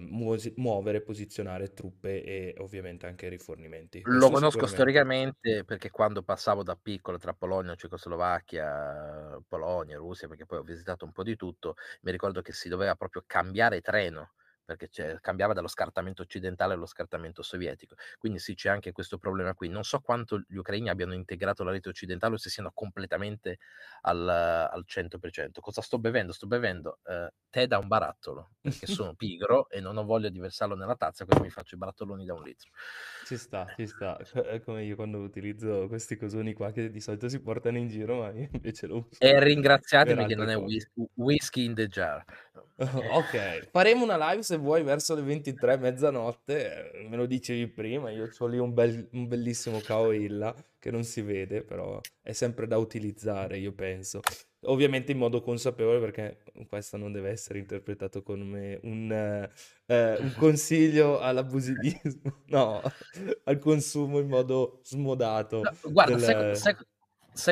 muovere, posizionare truppe e ovviamente anche rifornimenti. Lo Questo conosco sicuramente. storicamente perché quando passavo da piccolo tra Polonia, Cecoslovacchia, Polonia, Russia, perché poi ho visitato un po' di tutto, mi ricordo che si doveva proprio cambiare treno perché cambiava dallo scartamento occidentale allo scartamento sovietico. Quindi sì, c'è anche questo problema qui. Non so quanto gli ucraini abbiano integrato la rete occidentale o se siano completamente al, al 100%. Cosa sto bevendo? Sto bevendo eh, tè da un barattolo, perché sono pigro e non ho voglia di versarlo nella tazza, quindi mi faccio i barattoloni da un litro. Ci sta, ci sta. È come io quando utilizzo questi cosoni qua che di solito si portano in giro, ma io invece lo uso. E ringraziatemi che non è whisky in the jar. Ok, faremo una live se vuoi verso le 23, mezzanotte, eh, me lo dicevi prima, io ho lì un, bel- un bellissimo Caoilla che non si vede, però è sempre da utilizzare, io penso. Ovviamente in modo consapevole perché questo non deve essere interpretato come un, eh, eh, un consiglio all'abusivismo, no, al consumo in modo smodato. No, guarda, sai, del... sai, sai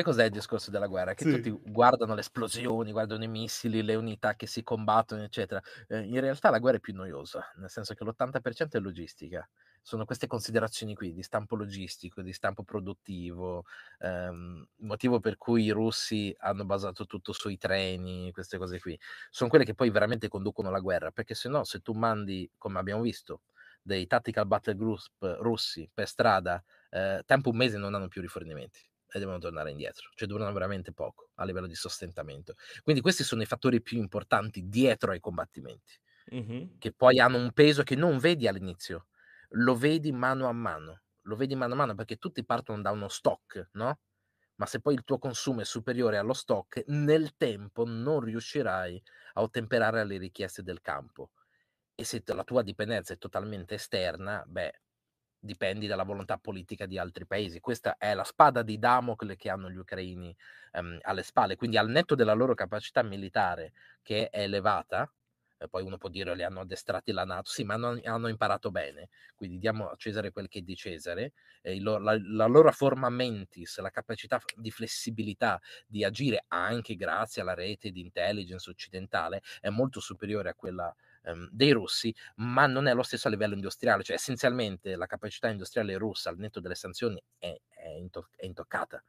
cos'è il discorso della guerra? Che Sì. tutti guardano le esplosioni, guardano i missili, le unità che si combattono, eccetera. Eh, in realtà la guerra è più noiosa, nel senso che l'80% è logistica. Sono queste considerazioni qui di stampo logistico, di stampo produttivo, ehm, il motivo per cui i russi hanno basato tutto sui treni, queste cose qui. Sono quelle che poi veramente conducono la guerra, perché se no, se tu mandi, come abbiamo visto, dei tactical battle group russi per strada, eh, tempo un mese non hanno più rifornimenti e devono tornare indietro, cioè durano veramente poco a livello di sostentamento. Quindi questi sono i fattori più importanti dietro ai combattimenti. Mhm. che poi hanno un peso che non vedi all'inizio, lo vedi mano a mano, lo vedi mano a mano perché tutti partono da uno stock, no? Ma se poi il tuo consumo è superiore allo stock, nel tempo non riuscirai a ottemperare alle richieste del campo. E se la tua dipendenza è totalmente esterna, beh, dipendi dalla volontà politica di altri paesi. Questa è la spada di Damocle che hanno gli ucraini ehm, alle spalle. Quindi, al netto della loro capacità militare che è elevata, eh, poi uno può dire li hanno addestrati la Nato, sì, ma hanno, hanno imparato bene. Quindi diamo a Cesare quel che è di Cesare. Eh, loro- la, la loro forma mentis, la capacità di flessibilità di agire anche grazie alla rete di intelligence occidentale è molto superiore a quella ehm, dei russi, ma non è lo stesso a livello industriale, cioè essenzialmente la capacità industriale russa al netto delle sanzioni è, è into- è intoccata.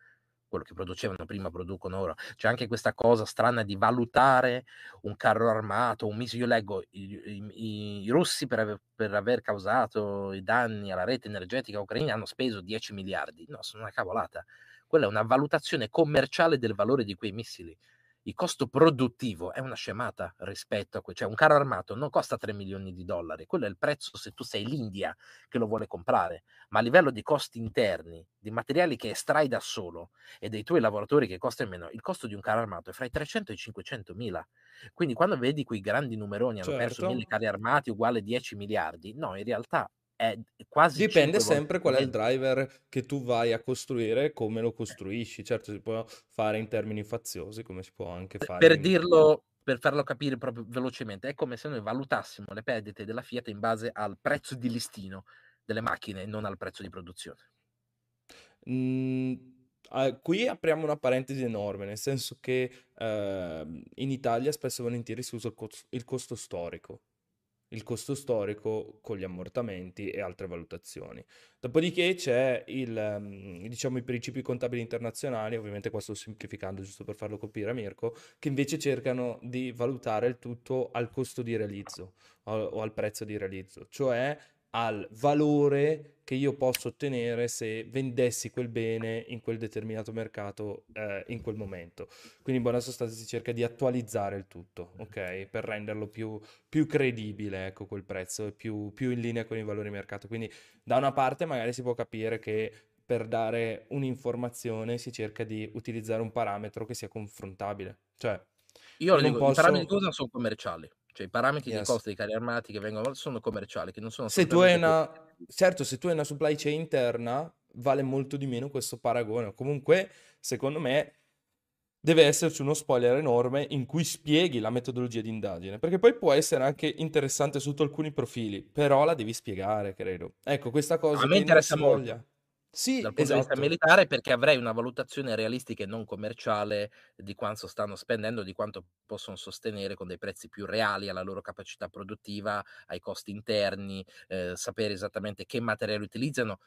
Quello che producevano prima producono ora. C'è anche questa cosa strana di valutare un carro armato, un missile. Io leggo i, i- i russi per aver, per aver causato i danni alla rete energetica ucraina hanno speso 10 miliardi. No, sono una cavolata. Quella è una valutazione commerciale del valore di quei missili il costo produttivo è una scemata rispetto a que- cioè un carro armato non costa 3 milioni di dollari, quello è il prezzo se tu sei l'India che lo vuole comprare, ma a livello di costi interni, di materiali che estrai da solo e dei tuoi lavoratori che costano meno, il costo di un carro armato è fra i 300 e i 500 mila. Quindi quando vedi quei grandi numeroni hanno perso Certo. mille carri armati uguale 10 miliardi, no, in realtà è quasi Dipende sempre qual è il driver che tu vai a costruire e come lo costruisci. Certo, si può fare in termini faziosi, come si può anche fare Per in... dirlo, per farlo capire proprio velocemente, è come se noi valutassimo le perdite della Fiat in base al prezzo di listino delle macchine, non al prezzo di produzione. Mm, ah, qui apriamo una parentesi enorme, nel senso che ehm, in Italia spesso e volentieri si usa il costo, il costo storico, il costo storico con gli ammortamenti e altre valutazioni. Dopodiché c'è il, ehm, diciamo, i principi contabili internazionali, ovviamente qua sto semplificando giusto per farlo capire a Mirko, che invece cercano di valutare il tutto al costo di realizzo o, o al prezzo di realizzo, cioè al valore che io posso ottenere se vendessi quel bene in quel determinato mercato eh, in quel momento. Quindi in buona sostanza si cerca di attualizzare il tutto, ok? Per renderlo più, più credibile, ecco, quel prezzo, e più, più in linea con i valori di mercato. Quindi da una parte magari si può capire che per dare un'informazione si cerca di utilizzare un parametro che sia confrontabile. Cioè, Io non dico, i parametri posso... cosa sono commerciali, cioè i parametri di Yes. costo dei carri armati che vengono sono commerciali, che non sono Se tu hai una, certo, se tu hai una supply chain interna, vale molto di meno questo paragone. Comunque, secondo me, deve esserci uno spoiler enorme in cui spieghi la metodologia di indagine, perché poi può essere anche interessante sotto alcuni profili, però la devi spiegare, credo. Ecco, questa A cosa me che non interessa molto voglia. Sì, dal punto di vista esatto. militare perché avrei una valutazione realistica e non commerciale di quanto stanno spendendo, di quanto possono sostenere con dei prezzi più reali alla loro capacità produttiva, ai costi interni, eh, sapere esattamente che materiali utilizzano.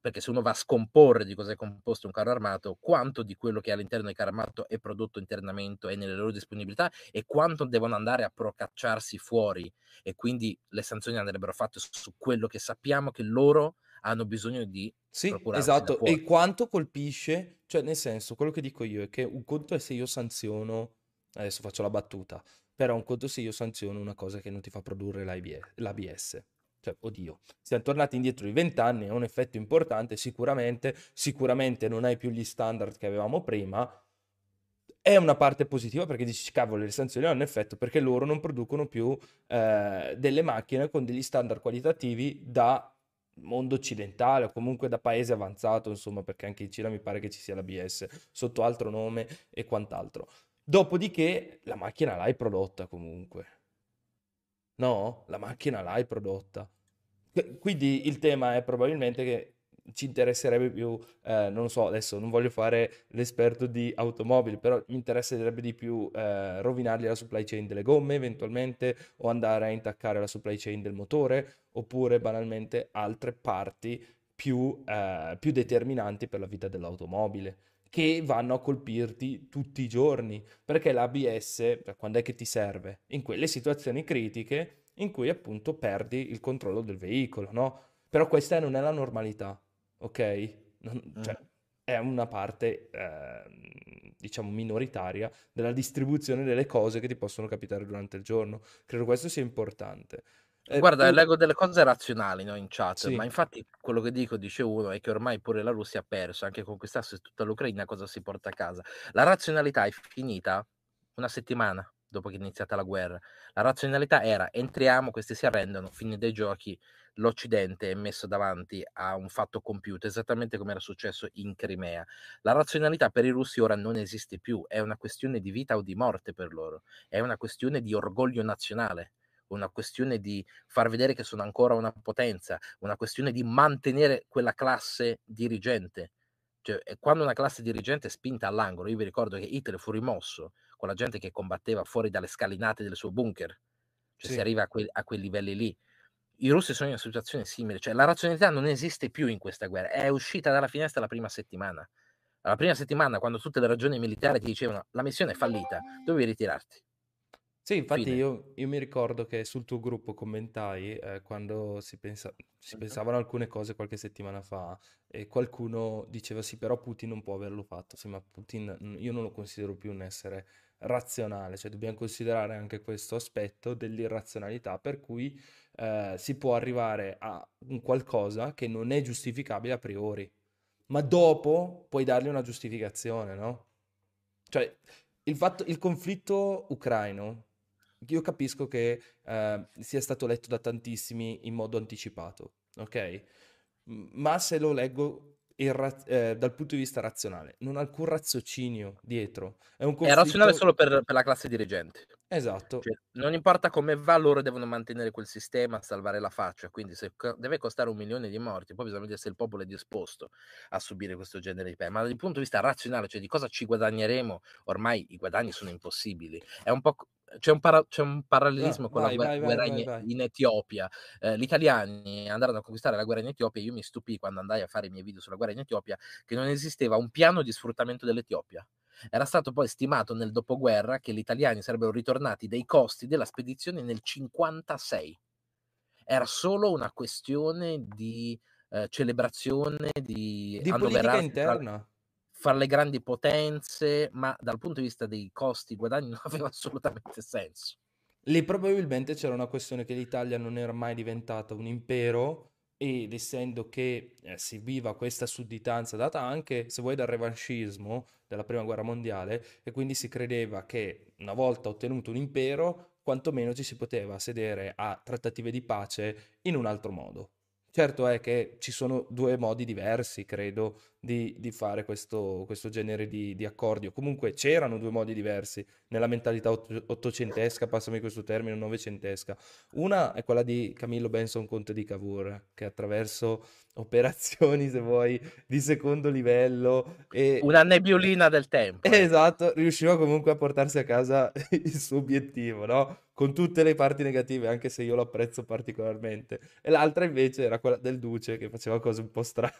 Perché se uno va a scomporre di cosa è composto un carro armato, quanto di quello che è all'interno del carro armato è prodotto internamente e nelle loro disponibilità e quanto devono andare a procacciarsi fuori e quindi le sanzioni andrebbero fatte su quello che sappiamo che loro hanno bisogno di Sì, esatto. E quanto colpisce, cioè nel senso, quello che dico io è che un conto è se io sanziono, adesso faccio la battuta, però un conto è se io sanziono una cosa che non ti fa produrre l'ABS. l'ABS. Cioè, oddio, siamo tornati indietro di vent'anni, è un effetto importante, sicuramente, sicuramente non hai più gli standard che avevamo prima, è una parte positiva perché dici, cavolo, le sanzioni hanno effetto perché loro non producono più eh, delle macchine con degli standard qualitativi da mondo occidentale o comunque da paese avanzato, insomma, perché anche in Cina mi pare che ci sia l'ABS sotto altro nome e quant'altro. Dopodiché la macchina l'hai prodotta comunque. No, la macchina l'hai prodotta. Qu- Quindi il tema è probabilmente che ci interesserebbe più, eh, non so, adesso non voglio fare l'esperto di automobili, però mi interesserebbe di più eh, rovinargli la supply chain delle gomme eventualmente o andare a intaccare la supply chain del motore oppure banalmente altre parti più, eh, più determinanti per la vita dell'automobile che vanno a colpirti tutti i giorni perché l'ABS, cioè, quando è che ti serve? In quelle situazioni critiche in cui appunto perdi il controllo del veicolo, no? Però questa non è la normalità, ok? Non- cioè, è una parte, ehm, diciamo, minoritaria della distribuzione delle cose che ti possono capitare durante il giorno. Credo questo sia importante. Eh, Guarda, tu- leggo delle cose razionali, no, in chat, Sì. ma infatti quello che dico, dice uno, è che ormai pure la Russia ha perso, anche conquistasse tutta l'Ucraina, cosa si porta a casa? La razionalità è finita una settimana dopo che è iniziata la guerra. La razionalità era entriamo, questi si arrendono, fine dei giochi, l'Occidente è messo davanti a un fatto compiuto, esattamente come era successo in Crimea. La razionalità per i russi ora non esiste più, è una questione di vita o di morte per loro, è una questione di orgoglio nazionale una questione di far vedere che sono ancora una potenza, una questione di mantenere quella classe dirigente. Cioè, quando una classe dirigente è spinta all'angolo, io vi ricordo che Hitler fu rimosso con la gente che combatteva fuori dalle scalinate del suo bunker, cioè Sì. si arriva a, que- a quei livelli lì. I russi sono in una situazione simile, cioè la razionalità non esiste più in questa guerra, è uscita dalla finestra la prima settimana. La prima settimana, quando tutte le ragioni militari ti dicevano la missione è fallita, dovevi ritirarti. Sì, infatti Fine. io, io mi ricordo che sul tuo gruppo commentai eh, quando si pensa- si pensavano alcune cose qualche settimana fa e qualcuno diceva sì, però Putin non può averlo fatto. Sì, ma Putin mm, io non lo considero più un essere razionale, cioè dobbiamo considerare anche questo aspetto dell'irrazionalità per cui eh, si può arrivare a un qualcosa che non è giustificabile a priori, ma dopo puoi dargli una giustificazione, no? Cioè, il fatto, il conflitto ucraino, io capisco che eh, sia stato letto da tantissimi in modo anticipato, ok? Ma se lo leggo irra- eh, dal punto di vista razionale, non ha alcun raziocinio dietro. È un È razionale conflitto... solo per, per la classe dirigente. Esatto. Cioè, non importa come va, loro devono mantenere quel sistema, salvare la faccia. Quindi, se co- deve costare un milione di morti, poi bisogna vedere se il popolo è disposto a subire questo genere di pene. Ma dal punto di vista razionale, cioè di cosa ci guadagneremo, ormai i guadagni sono impossibili. È un po'. C'è un, para- c'è un parallelismo No, con la vai, guer- vai, vai, guerra vai, in, in Etiopia. Eh, gli italiani andarono a conquistare la guerra in Etiopia. Io mi stupì quando andai a fare i miei video sulla guerra in Etiopia che non esisteva un piano di sfruttamento dell'Etiopia. Era stato poi stimato nel dopoguerra che gli italiani sarebbero ritornati dei costi della spedizione nel 56. Era solo una questione di eh, celebrazione, di, Di politica annoverarsi tra, interna. Fra le grandi potenze, ma dal punto di vista dei costi, guadagni non aveva assolutamente senso. Lì probabilmente c'era una questione che l'Italia non era mai diventata un impero ed essendo che eh, si viva questa sudditanza data anche, se vuoi, dal revanchismo della prima guerra mondiale e quindi si credeva che una volta ottenuto un impero, quantomeno ci si poteva sedere a trattative di pace in un altro modo. Certo è che ci sono due modi diversi, credo, di, di fare questo, questo genere di, di accordi, o comunque c'erano due modi diversi nella mentalità ott- ottocentesca, passami questo termine, novecentesca. Una è quella di Camillo Benson Conte di Cavour, che attraverso operazioni, se vuoi, di secondo livello e... Una nebbiolina del tempo. ecco. Esatto, riusciva comunque a portarsi a casa il suo obiettivo, no? Con tutte le parti negative, anche se io lo apprezzo particolarmente. E l'altra invece era quella del Duce, che faceva cose un po' strane.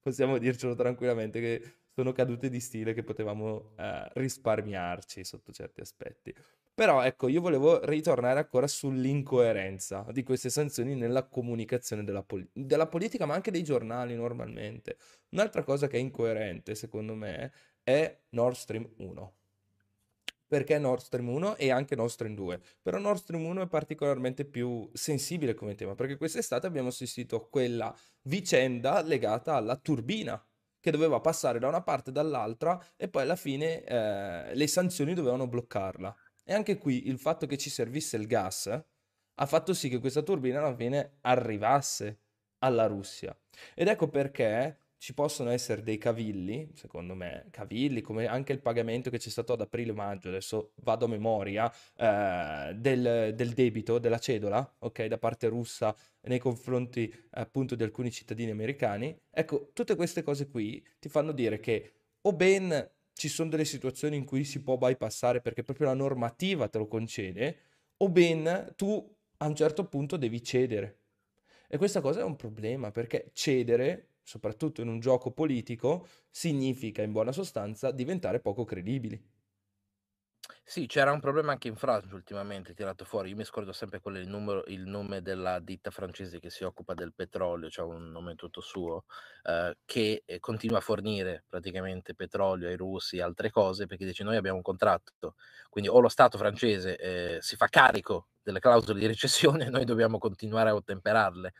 Possiamo dircelo tranquillamente che sono cadute di stile che potevamo eh, risparmiarci sotto certi aspetti. Però ecco, io volevo ritornare ancora sull'incoerenza di queste sanzioni nella comunicazione della, poli- della politica, ma anche dei giornali normalmente. Un'altra cosa che è incoerente, secondo me, è Nord Stream 1. Perché Nord Stream 1 e anche Nord Stream 2? Però Nord Stream 1 è particolarmente più sensibile come tema, perché quest'estate abbiamo assistito a quella vicenda legata alla turbina che doveva passare da una parte e dall'altra e poi alla fine eh, le sanzioni dovevano bloccarla. E anche qui il fatto che ci servisse il gas ha fatto sì che questa turbina alla fine arrivasse alla Russia. Ed ecco perché ci possono essere dei cavilli, secondo me, cavilli, come anche il pagamento che c'è stato ad aprile-maggio, adesso vado a memoria, eh, del, del debito, della cedola, ok, da parte russa nei confronti appunto di alcuni cittadini americani. Ecco, tutte queste cose qui ti fanno dire che o ben ci sono delle situazioni in cui si può bypassare perché proprio la normativa te lo concede, o ben tu a un certo punto devi cedere. E questa cosa è un problema perché cedere, soprattutto in un gioco politico, significa in buona sostanza diventare poco credibili. Sì, c'era un problema anche in Francia ultimamente tirato fuori. Io mi scordo sempre qual il numero il nome della ditta francese che si occupa del petrolio, c'ha un nome tutto suo, ehm, che, ehm, continua a fornire praticamente petrolio ai russi e altre cose, perché dice: "Noi abbiamo un contratto, quindi o lo Stato francese, ehm, si fa carico delle clausole di recessione, noi dobbiamo continuare a ottemperarle".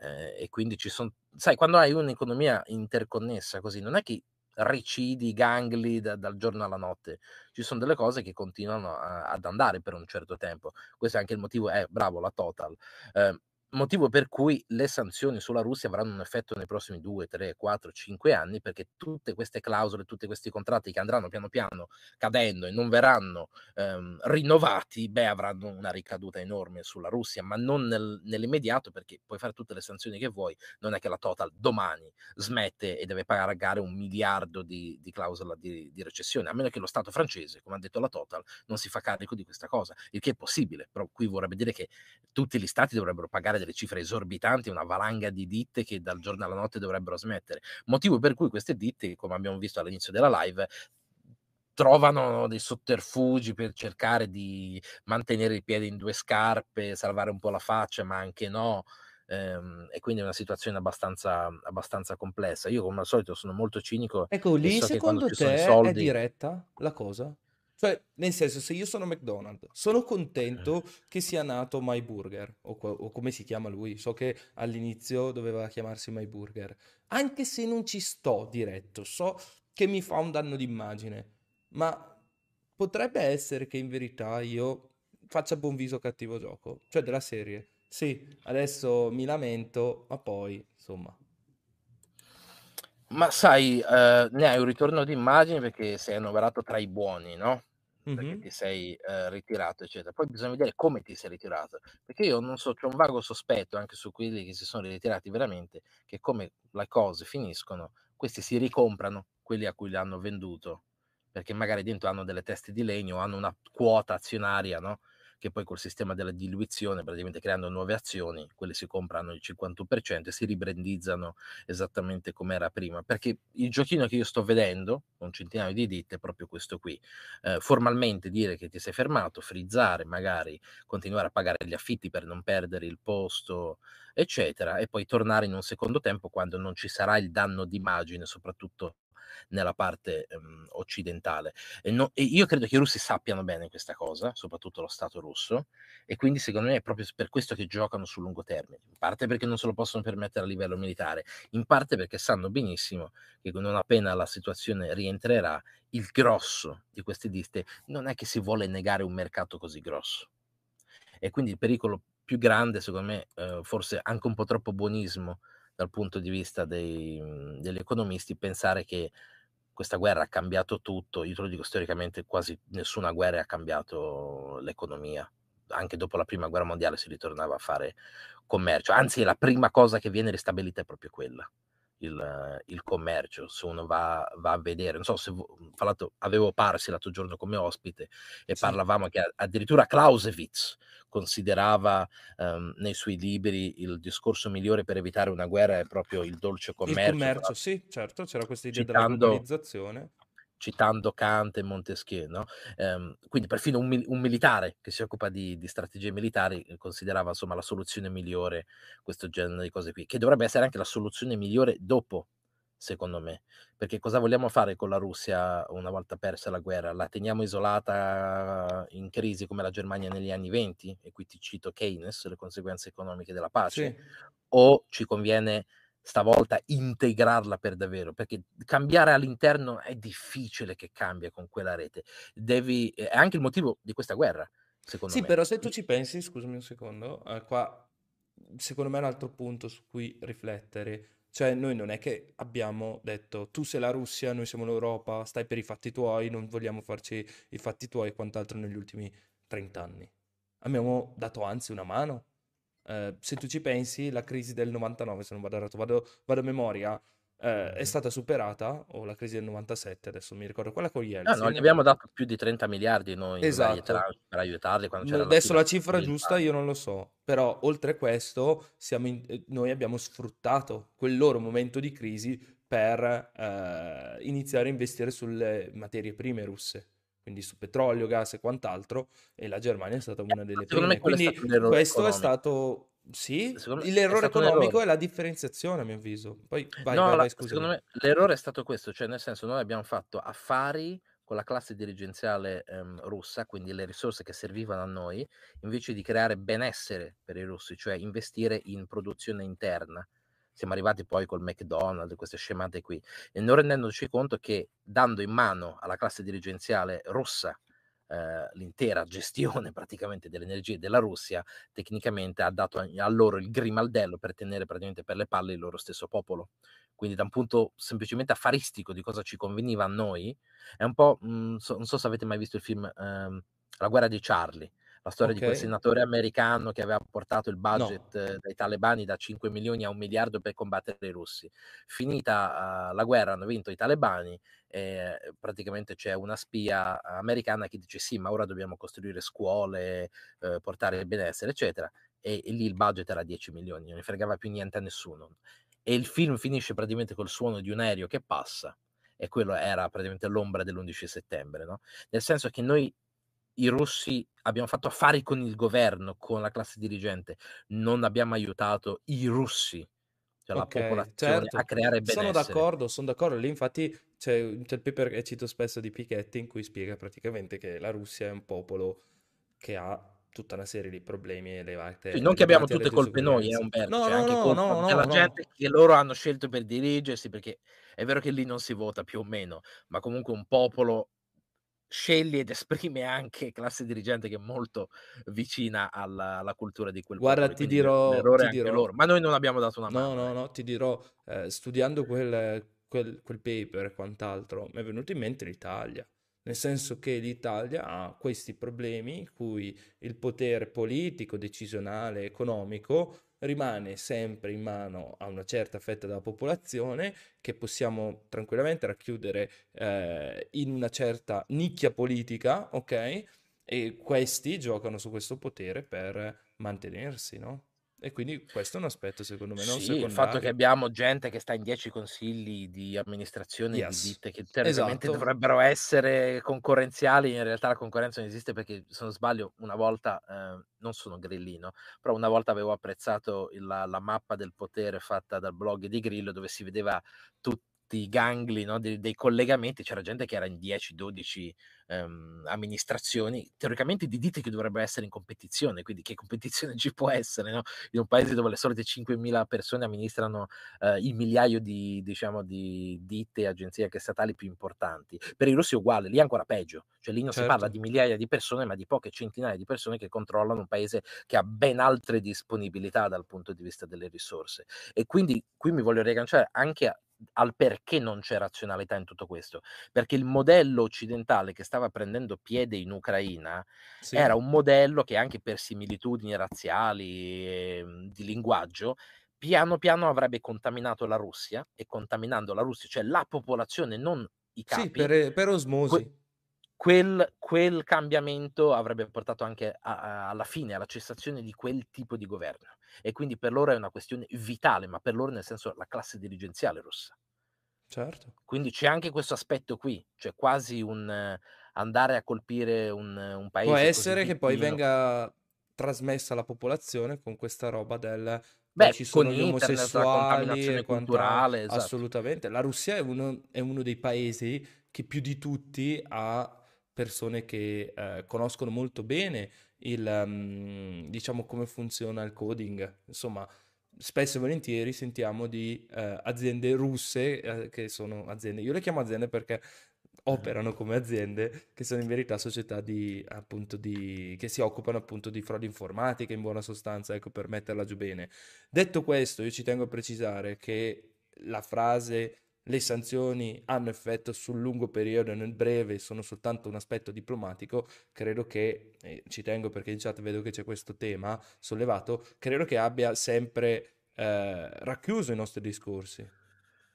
Ehm, e quindi ci son sai quando hai un'economia interconnessa così, non è che recidi i gangli da dal giorno alla notte. Ci son delle cose che continuano a ad andare per un certo tempo. Questo è anche il motivo eh, bravo, la Total. Ehm, motivo per cui le sanzioni sulla Russia avranno un effetto nei prossimi 2, 3, 4, 5 anni, perché tutte queste clausole, tutti questi contratti che andranno piano piano cadendo e non verranno, ehm, rinnovati, beh, avranno una ricaduta enorme sulla Russia, ma non nel nell'immediato, perché puoi fare tutte le sanzioni che vuoi, non è che la Total domani smette e deve pagare 1 miliardo di di clausola di di recessione, a meno che lo Stato francese, come ha detto la Total, non si fa carico di questa cosa, il che è possibile, però qui vorrebbe dire che tutti gli stati dovrebbero pagare delle cifre esorbitanti, una valanga di ditte che dal giorno alla notte dovrebbero smettere. Motivo per cui queste ditte, come abbiamo visto all'inizio della live, trovano dei sotterfugi per cercare di mantenere il piede in 2 scarpe, salvare un po' la faccia, ma anche no. Ehm, e quindi è una situazione abbastanza abbastanza complessa. Io come al solito sono molto cinico Ecco, lì so secondo te è soldi diretta la cosa? Cioè, nel senso, se io sono McDonald's, sono Eh. contento che sia nato My Burger, o, o come si chiama lui, so che all'inizio doveva chiamarsi My Burger, anche se non ci sto diretto, so che mi fa un danno d'immagine, ma potrebbe essere che in verità io faccia buon viso cattivo gioco, cioè della serie. Sì, adesso mi lamento, ma poi, insomma, Ma sai, ehm, ne hai un ritorno d'immagine perché sei annoverato tra i buoni, no, perché Mhm. ti sei, ehm, ritirato, eccetera. Poi bisogna vedere come ti sei ritirato, perché io non so, c'ho un vago sospetto anche su quelli che si sono ritirati veramente, che come le cose finiscono, questi si ricomprano quelli a cui l'hanno venduto, perché magari dentro hanno delle teste di legno, hanno una quota azionaria, no, che poi col sistema della diluizione, praticamente creando nuove azioni, quelle si comprano il 51% e si ribrandizzano esattamente come era prima. Perché il giochino che io sto vedendo, un centinaio di ditte, è proprio questo qui. Eh, formalmente dire che ti sei fermato, frizzare, magari continuare a pagare gli affitti per non perdere il posto, eccetera, e poi tornare in un secondo tempo quando non ci sarà il danno d'immagine, soprattutto nella parte ehm, occidentale. E, no- e io credo che i russi sappiano bene questa cosa, soprattutto lo Stato russo, e quindi secondo me è proprio per questo che giocano sul lungo termine, in parte perché non se lo possono permettere a livello militare, in parte perché sanno benissimo che non appena la situazione rientrerà, il grosso di queste ditte non è che si vuole negare un mercato così grosso. E quindi il pericolo più grande, secondo me, eh, forse anche un po' troppo buonismo dal punto di vista dei, mh, degli economisti, pensare che questa guerra ha cambiato tutto. Io te lo dico storicamente, quasi nessuna guerra ha cambiato l'economia. Anche dopo la prima guerra mondiale si ritornava a fare commercio. Anzi, la prima cosa che viene ristabilita è proprio quella, il, il commercio. Se uno va, va a vedere, non so se vo- fra l'altro avevo Parsi l'altro giorno come ospite e sì. parlavamo che addirittura Clausewitz considerava ehm, nei suoi libri il discorso migliore per evitare una guerra è proprio il dolce Il commercio, tra commercio, l'altro sì, certo, c'era questa idea della citando, globalizzazione. Citando Kant e Montesquieu, no? Ehm, quindi perfino un, mil- un militare che si occupa di, di strategie militari eh, considerava insomma la soluzione migliore questo genere di cose qui, che dovrebbe essere anche la soluzione migliore dopo, secondo me, perché cosa vogliamo fare con la Russia una volta persa la guerra? La teniamo isolata in crisi come la Germania negli anni 20, e qui ti cito Keynes, le conseguenze economiche della pace, Sì, o ci conviene stavolta integrarla per davvero, perché cambiare all'interno è difficile che cambia con quella rete. Devi, è anche il motivo di questa guerra, secondo sì, me. però se tu ci pensi, scusami un secondo, eh, qua secondo me è un altro punto su cui riflettere. Cioè, noi non è che abbiamo detto tu sei la Russia, noi siamo l'Europa, stai per i fatti tuoi, non vogliamo farci i fatti tuoi e quant'altro negli ultimi 30 anni. Abbiamo dato anzi una mano. Eh, se tu ci pensi, la crisi del 99, se non vado errato, vado, vado a memoria, eh, è stata superata, o la crisi del 97, adesso mi ricordo, quella con No, non Yeltsin. gli abbiamo dato più di 30 miliardi noi Esatto. tranche per aiutarli quando c'era la Adesso la fila cifra per giusta io non lo so, però oltre a questo siamo in- eh, noi abbiamo sfruttato quel loro momento di crisi per eh, iniziare a investire sulle materie prime russe. Quindi su petrolio, gas e quant'altro, e la Germania è stata una delle Secondo me prime. è Quindi errore questo è stato, sì, è l'errore un economico è la differenziazione, a mio avviso. Poi vai, No, vai, vai, secondo me l'errore è stato questo, cioè nel senso noi abbiamo fatto affari con la classe dirigenziale ehm, russa, quindi le risorse che servivano a noi, invece di creare benessere per i russi, cioè investire in produzione interna. Siamo arrivati poi col McDonald's, queste scemate qui, e non rendendoci conto che dando in mano alla classe dirigenziale russa eh, l'intera gestione praticamente delle energie della Russia, tecnicamente ha dato a, loro il grimaldello per tenere praticamente per le palle il loro stesso popolo. Quindi da un punto semplicemente affaristico di cosa ci conveniva a noi, è un po', mh, so- non so se avete mai visto il film ehm, La guerra di Charlie, la storia di quel senatore americano che aveva portato il No, budget eh, dai talebani da 5 milioni a un miliardo per combattere i russi. Finita eh, la guerra hanno vinto i talebani e praticamente c'è una spia americana che dice sì, ma ora dobbiamo costruire scuole, eh, portare il benessere, eccetera. E, e lì il budget era 10 milioni, non ne fregava più niente a nessuno. E il film finisce praticamente col suono di un aereo che passa, e quello era praticamente l'ombra dell'11 settembre, no? Nel senso che noi i russi abbiamo fatto affari con il governo, con la classe dirigente, non abbiamo aiutato i russi, cioè la ok, popolazione, a certo. creare Sono benessere. d'accordo, sono d'accordo. Lì infatti c'è, c'è il paper che cito spesso di Piketty in cui spiega praticamente che la Russia è un popolo che ha tutta una serie di problemi elevate, Sì, non che abbiamo tutte colpe noi, eh. Umberto, No, c'è no, anche no, colpa no, della no, gente che loro hanno scelto per dirigersi, perché è vero che lì non si vota più o meno, ma comunque un popolo sceglie ed esprime anche classe dirigente che è molto vicina alla, alla cultura di quel Guarda, popolo, ti dirò, ti dirò. loro, ma noi non abbiamo dato una No, mano, no, ecco. no, ti dirò, eh, studiando quel, quel, quel paper e quant'altro, mi è venuto in mente l'Italia, nel senso che l'Italia ha questi problemi in cui il potere politico, decisionale, economico rimane sempre in mano a una certa fetta della popolazione che possiamo tranquillamente racchiudere eh, in una certa nicchia politica, ok? E questi giocano su questo potere per mantenersi, no? E quindi questo è un aspetto, secondo me, non Sì, il fatto che abbiamo gente che sta in 10 consigli di amministrazione di Yes, ditte che teoricamente esatto. dovrebbero essere concorrenziali, in realtà la concorrenza non esiste perché, se non sbaglio, una volta, eh, non sono grillino, però una volta avevo apprezzato la, la mappa del potere fatta dal blog di Grillo dove si vedeva tutti i gangli no, dei, dei collegamenti, c'era gente che era in 10-12 ehm, amministrazioni, teoricamente di ditte che dovrebbero essere in competizione, quindi che competizione ci può essere no? in un paese dove le solite 5.000 persone amministrano eh, il migliaio di, diciamo, di ditte e agenzie anche statali più importanti. Per i russi è uguale, lì è ancora peggio, cioè lì non si parla Certo. di migliaia di persone, ma di poche centinaia di persone che controllano un paese che ha ben altre disponibilità dal punto di vista delle risorse. E quindi qui mi voglio riagganciare anche a- al perché non c'è razionalità in tutto questo, perché il modello occidentale che stava prendendo piede in Ucraina Sì, era un modello che anche per similitudini razziali e mm, di linguaggio piano piano avrebbe contaminato la Russia e contaminando la Russia, cioè la popolazione, non i sì, capi, per, per que- osmosi. Quel, quel cambiamento avrebbe portato anche a- a- alla fine, alla cessazione di quel tipo di governo. E quindi per loro è una questione vitale, ma per loro nel senso la classe dirigenziale russa. Certo. Quindi c'è anche questo aspetto qui, cioè quasi un andare a colpire un, un Può paese così essere che poi venga trasmessa alla popolazione con questa roba del Beh, ci con sono gli omosessuali contaminazione e culturale, esatto. Assolutamente. La Russia è uno, è uno dei paesi che più di tutti ha persone che eh, conoscono molto bene il, mm, diciamo, come funziona il coding. Insomma, spesso e volentieri sentiamo di eh, aziende russe eh, che sono aziende, io le chiamo aziende perché operano come aziende che sono in verità società di, appunto, di, che si occupano appunto di frode informatica in buona sostanza, ecco per metterla giù bene. Detto questo, io ci tengo a precisare che la frase le sanzioni hanno effetto sul lungo periodo e nel breve sono soltanto un aspetto diplomatico, credo che, e ci tengo perché in chat vedo che c'è questo tema sollevato, credo che abbia sempre eh, racchiuso i nostri discorsi,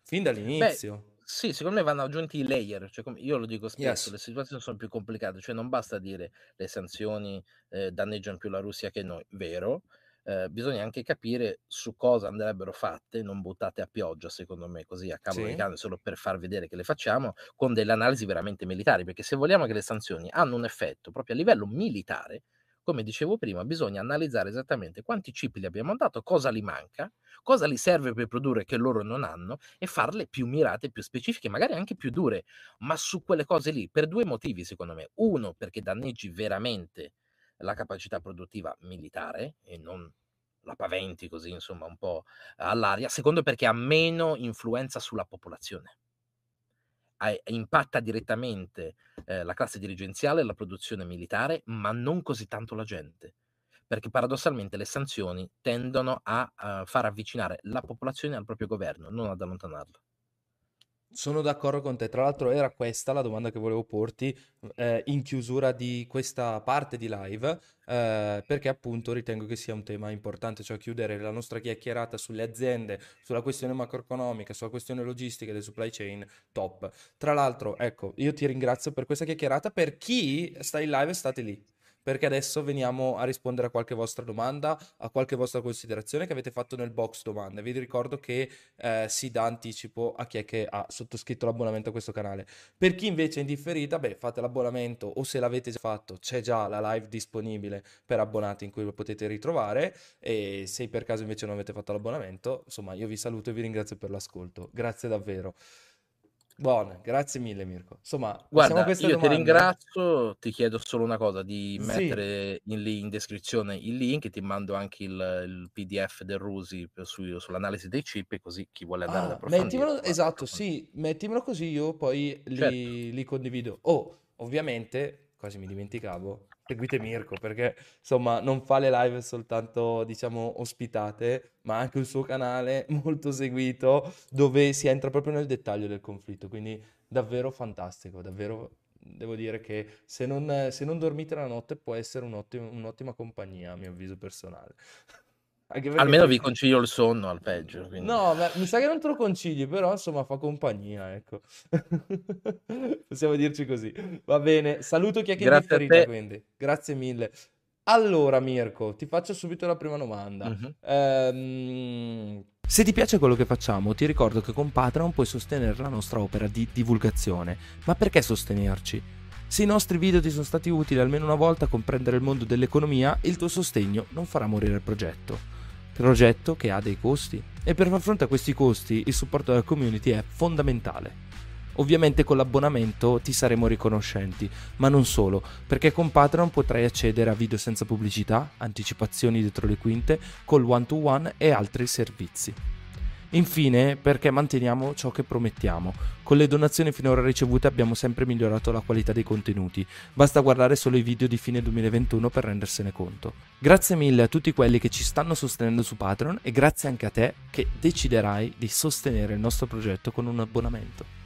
fin Beh, dall'inizio. sì, secondo me vanno aggiunti i layer, cioè come io lo dico spesso, Yes. le situazioni sono più complicate, cioè non basta dire le sanzioni eh, danneggiano più la Russia che noi, vero, eh, bisogna anche capire su cosa andrebbero fatte, non buttate a pioggia, secondo me, così a cavolo di Sì. cane, solo per far vedere che le facciamo, con delle analisi veramente militari, perché se vogliamo che le sanzioni hanno un effetto proprio a livello militare, come dicevo prima, bisogna analizzare esattamente quanti chip gli abbiamo dato, cosa li manca, cosa li serve per produrre che loro non hanno e farle più mirate, più specifiche, magari anche più dure, ma su quelle cose lì, per due motivi secondo me. Uno, perché danneggi veramente la capacità produttiva militare e non la paventi così, insomma, un po' all'aria. Secondo, perché ha meno influenza sulla popolazione. Hai- impatta direttamente eh, la classe dirigenziale la produzione militare, ma non così tanto la gente. Perché paradossalmente le sanzioni tendono a, a far avvicinare la popolazione al proprio governo, non ad allontanarlo. Sono d'accordo con te. Tra l'altro era questa la domanda che volevo porti eh, in chiusura di questa parte di live, eh, perché appunto ritengo che sia un tema importante, cioè chiudere la nostra chiacchierata sulle aziende, sulla questione macroeconomica, sulla questione logistica del supply chain, top. Tra l'altro, ecco, io ti ringrazio per questa chiacchierata. Per chi sta in live, state lì. Perché adesso veniamo a rispondere a qualche vostra domanda, a qualche vostra considerazione che avete fatto nel box domande. Vi ricordo che eh, si dà anticipo a chi è che ha sottoscritto l'abbonamento a questo canale. Per chi invece è indifferita, beh, fate l'abbonamento o se l'avete già fatto, c'è già la live disponibile per abbonati in cui lo potete ritrovare e se per caso invece non avete fatto l'abbonamento, insomma, io vi saluto e vi ringrazio per l'ascolto. Grazie davvero. Buono, grazie mille Mirko. Insomma, Guarda, io ti domande. ringrazio, ti chiedo solo una cosa, di Sì. mettere in, lì in descrizione il link, ti mando anche il, il PDF del Rusi per- su- sull'analisi dei chip, così chi vuole andare ad Ah, approfondire. mettimelo, esatto, sì, mettimelo così io poi li, Certo. li condivido. Oh, ovviamente, quasi mi dimenticavo, seguite Mirko perché insomma non fa le live soltanto, diciamo, ospitate, ma anche il suo canale molto seguito dove si entra proprio nel dettaglio del conflitto, quindi davvero fantastico, davvero devo dire che se non, se non dormite la notte può essere un'ottima, un'ottima compagnia, a mio avviso personale. Almeno vi consiglio il sonno al peggio. quindi- No, ma mi sa che non te lo consigli, però insomma fa compagnia, ecco. Possiamo dirci così. Va bene, saluto chi è che Grazie a indifferita, te. quindi. Grazie mille. Allora, Mirko, ti faccio subito la prima domanda. Mhm. Ehm, se ti piace quello che facciamo, ti ricordo che con Patreon puoi sostenere la nostra opera di divulgazione. Ma perché sostenerci? Se i nostri video ti sono stati utili almeno una volta a comprendere il mondo dell'economia, il tuo sostegno non farà morire il progetto. Progetto che ha dei costi. E per far fronte a questi costi, il supporto della community è fondamentale. Ovviamente con l'abbonamento ti saremo riconoscenti, ma non solo, perché con Patreon potrai accedere a video senza pubblicità, anticipazioni dietro le quinte, col one-to-one e altri servizi. Infine, perché manteniamo ciò che promettiamo. Con le donazioni finora ricevute abbiamo sempre migliorato la qualità dei contenuti. Basta guardare solo i video di fine 2021 per rendersene conto. Grazie mille a tutti quelli che ci stanno sostenendo su Patreon e grazie anche a te che deciderai di sostenere il nostro progetto con un abbonamento.